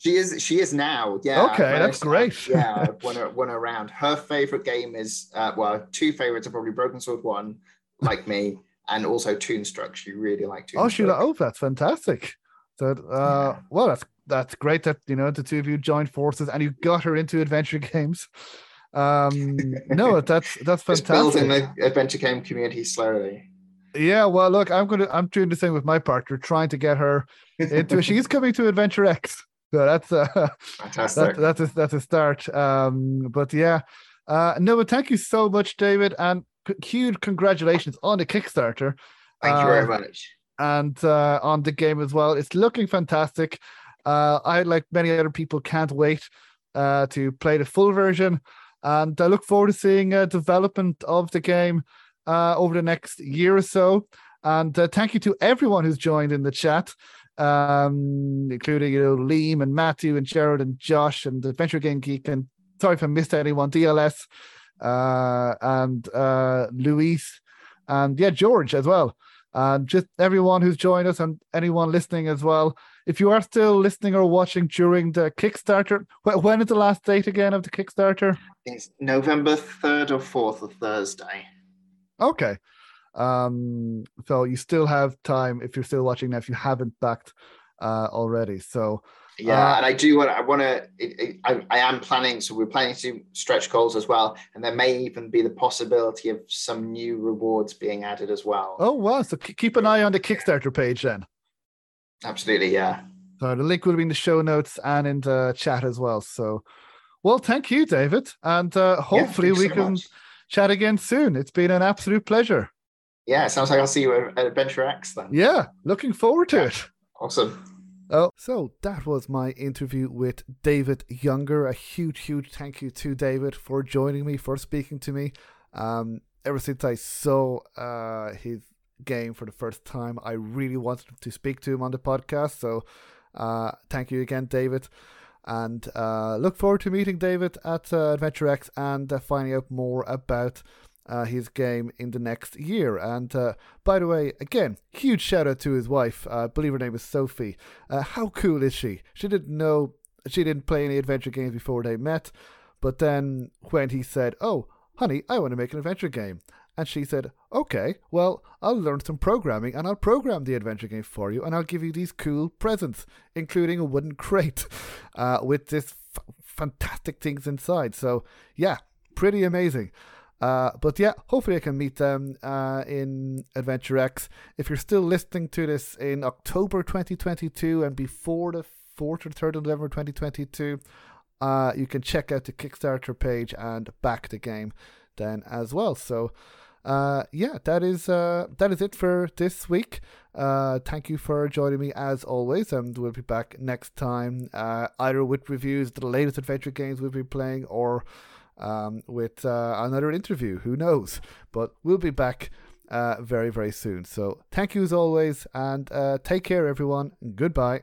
She is. She is now. Yeah. Okay, that's great. yeah, I've won, her, won her around. Her favorite game is uh, well, two favorites are probably Broken Sword One, like me, and also Toonstruck. She really liked Toonstruck. Oh, she oh, that's fantastic. So, uh, yeah. well, that's that's great that you know the two of you joined forces and you got her into adventure games. Um, no, that's that's fantastic. Just building the adventure game community slowly. Yeah, well, look, I'm gonna I'm doing the same with my partner, trying to get her into. she's coming to Adventure X, so that's uh, fantastic. That, that's a, that's a start. Um, but yeah, uh, no, but thank you so much, David, and huge congratulations on the Kickstarter. Thank uh, you very uh, much, and uh, on the game as well. It's looking fantastic. Uh, I, like many other people, can't wait uh, to play the full version, and I look forward to seeing uh, development of the game uh, over the next year or so. And uh, thank you to everyone who's joined in the chat, um, including you know Liam and Matthew and Gerald and Josh and Adventure Game Geek. And sorry if I missed anyone, DLS uh, and uh, Luis and yeah George as well. And just everyone who's joined us and anyone listening as well. If you are still listening or watching during the Kickstarter, when is the last date again of the Kickstarter? It's November 3rd or 4th of Thursday. Okay. Um, so you still have time if you're still watching now, if you haven't backed uh, already. So yeah, uh, and I do want I want to I, I am planning so we're planning to stretch goals as well, and there may even be the possibility of some new rewards being added as well. Oh wow! So keep an eye on the Kickstarter page then. Absolutely, yeah. So the link will be in the show notes and in the chat as well. So, well, thank you, David, and uh, hopefully yeah, we so can. Much chat again soon. It's been an absolute pleasure. Yeah, it sounds like I'll see you at Adventure X then. Yeah, looking forward to yeah. it. Awesome. Oh, so that was my interview with David Younger. A huge, huge thank you to David for joining me, for speaking to me. Um, ever since I saw uh, his game for the first time, I really wanted to speak to him on the podcast. So, uh, thank you again, David and uh, look forward to meeting David at uh, Adventure X and uh, finding out more about uh, his game in the next year. And uh, by the way, again, huge shout out to his wife. Uh, I believe her name is Sophie. how cool is she? She didn't know, she didn't play any adventure games before they met. But then when he said, Oh, honey, I want to make an adventure game. And she said, Okay, well, I'll learn some programming and I'll program the adventure game for you and I'll give you these cool presents, including a wooden crate uh, with this f- fantastic things inside. So, yeah, pretty amazing. Uh, but yeah, hopefully I can meet them uh, in Adventure X. If you're still listening to this in October 2022 and before the 4th or 3rd of November 2022, uh, you can check out the Kickstarter page and back the game then as well. So uh, yeah, that is uh, that is it for this week. Uh, thank you for joining me as always, and we'll be back next time, uh, either with reviews the latest adventure games we'll be playing, or um, with uh, another interview. Who knows? But we'll be back uh, very very soon. So thank you as always, and uh, take care, everyone. Goodbye.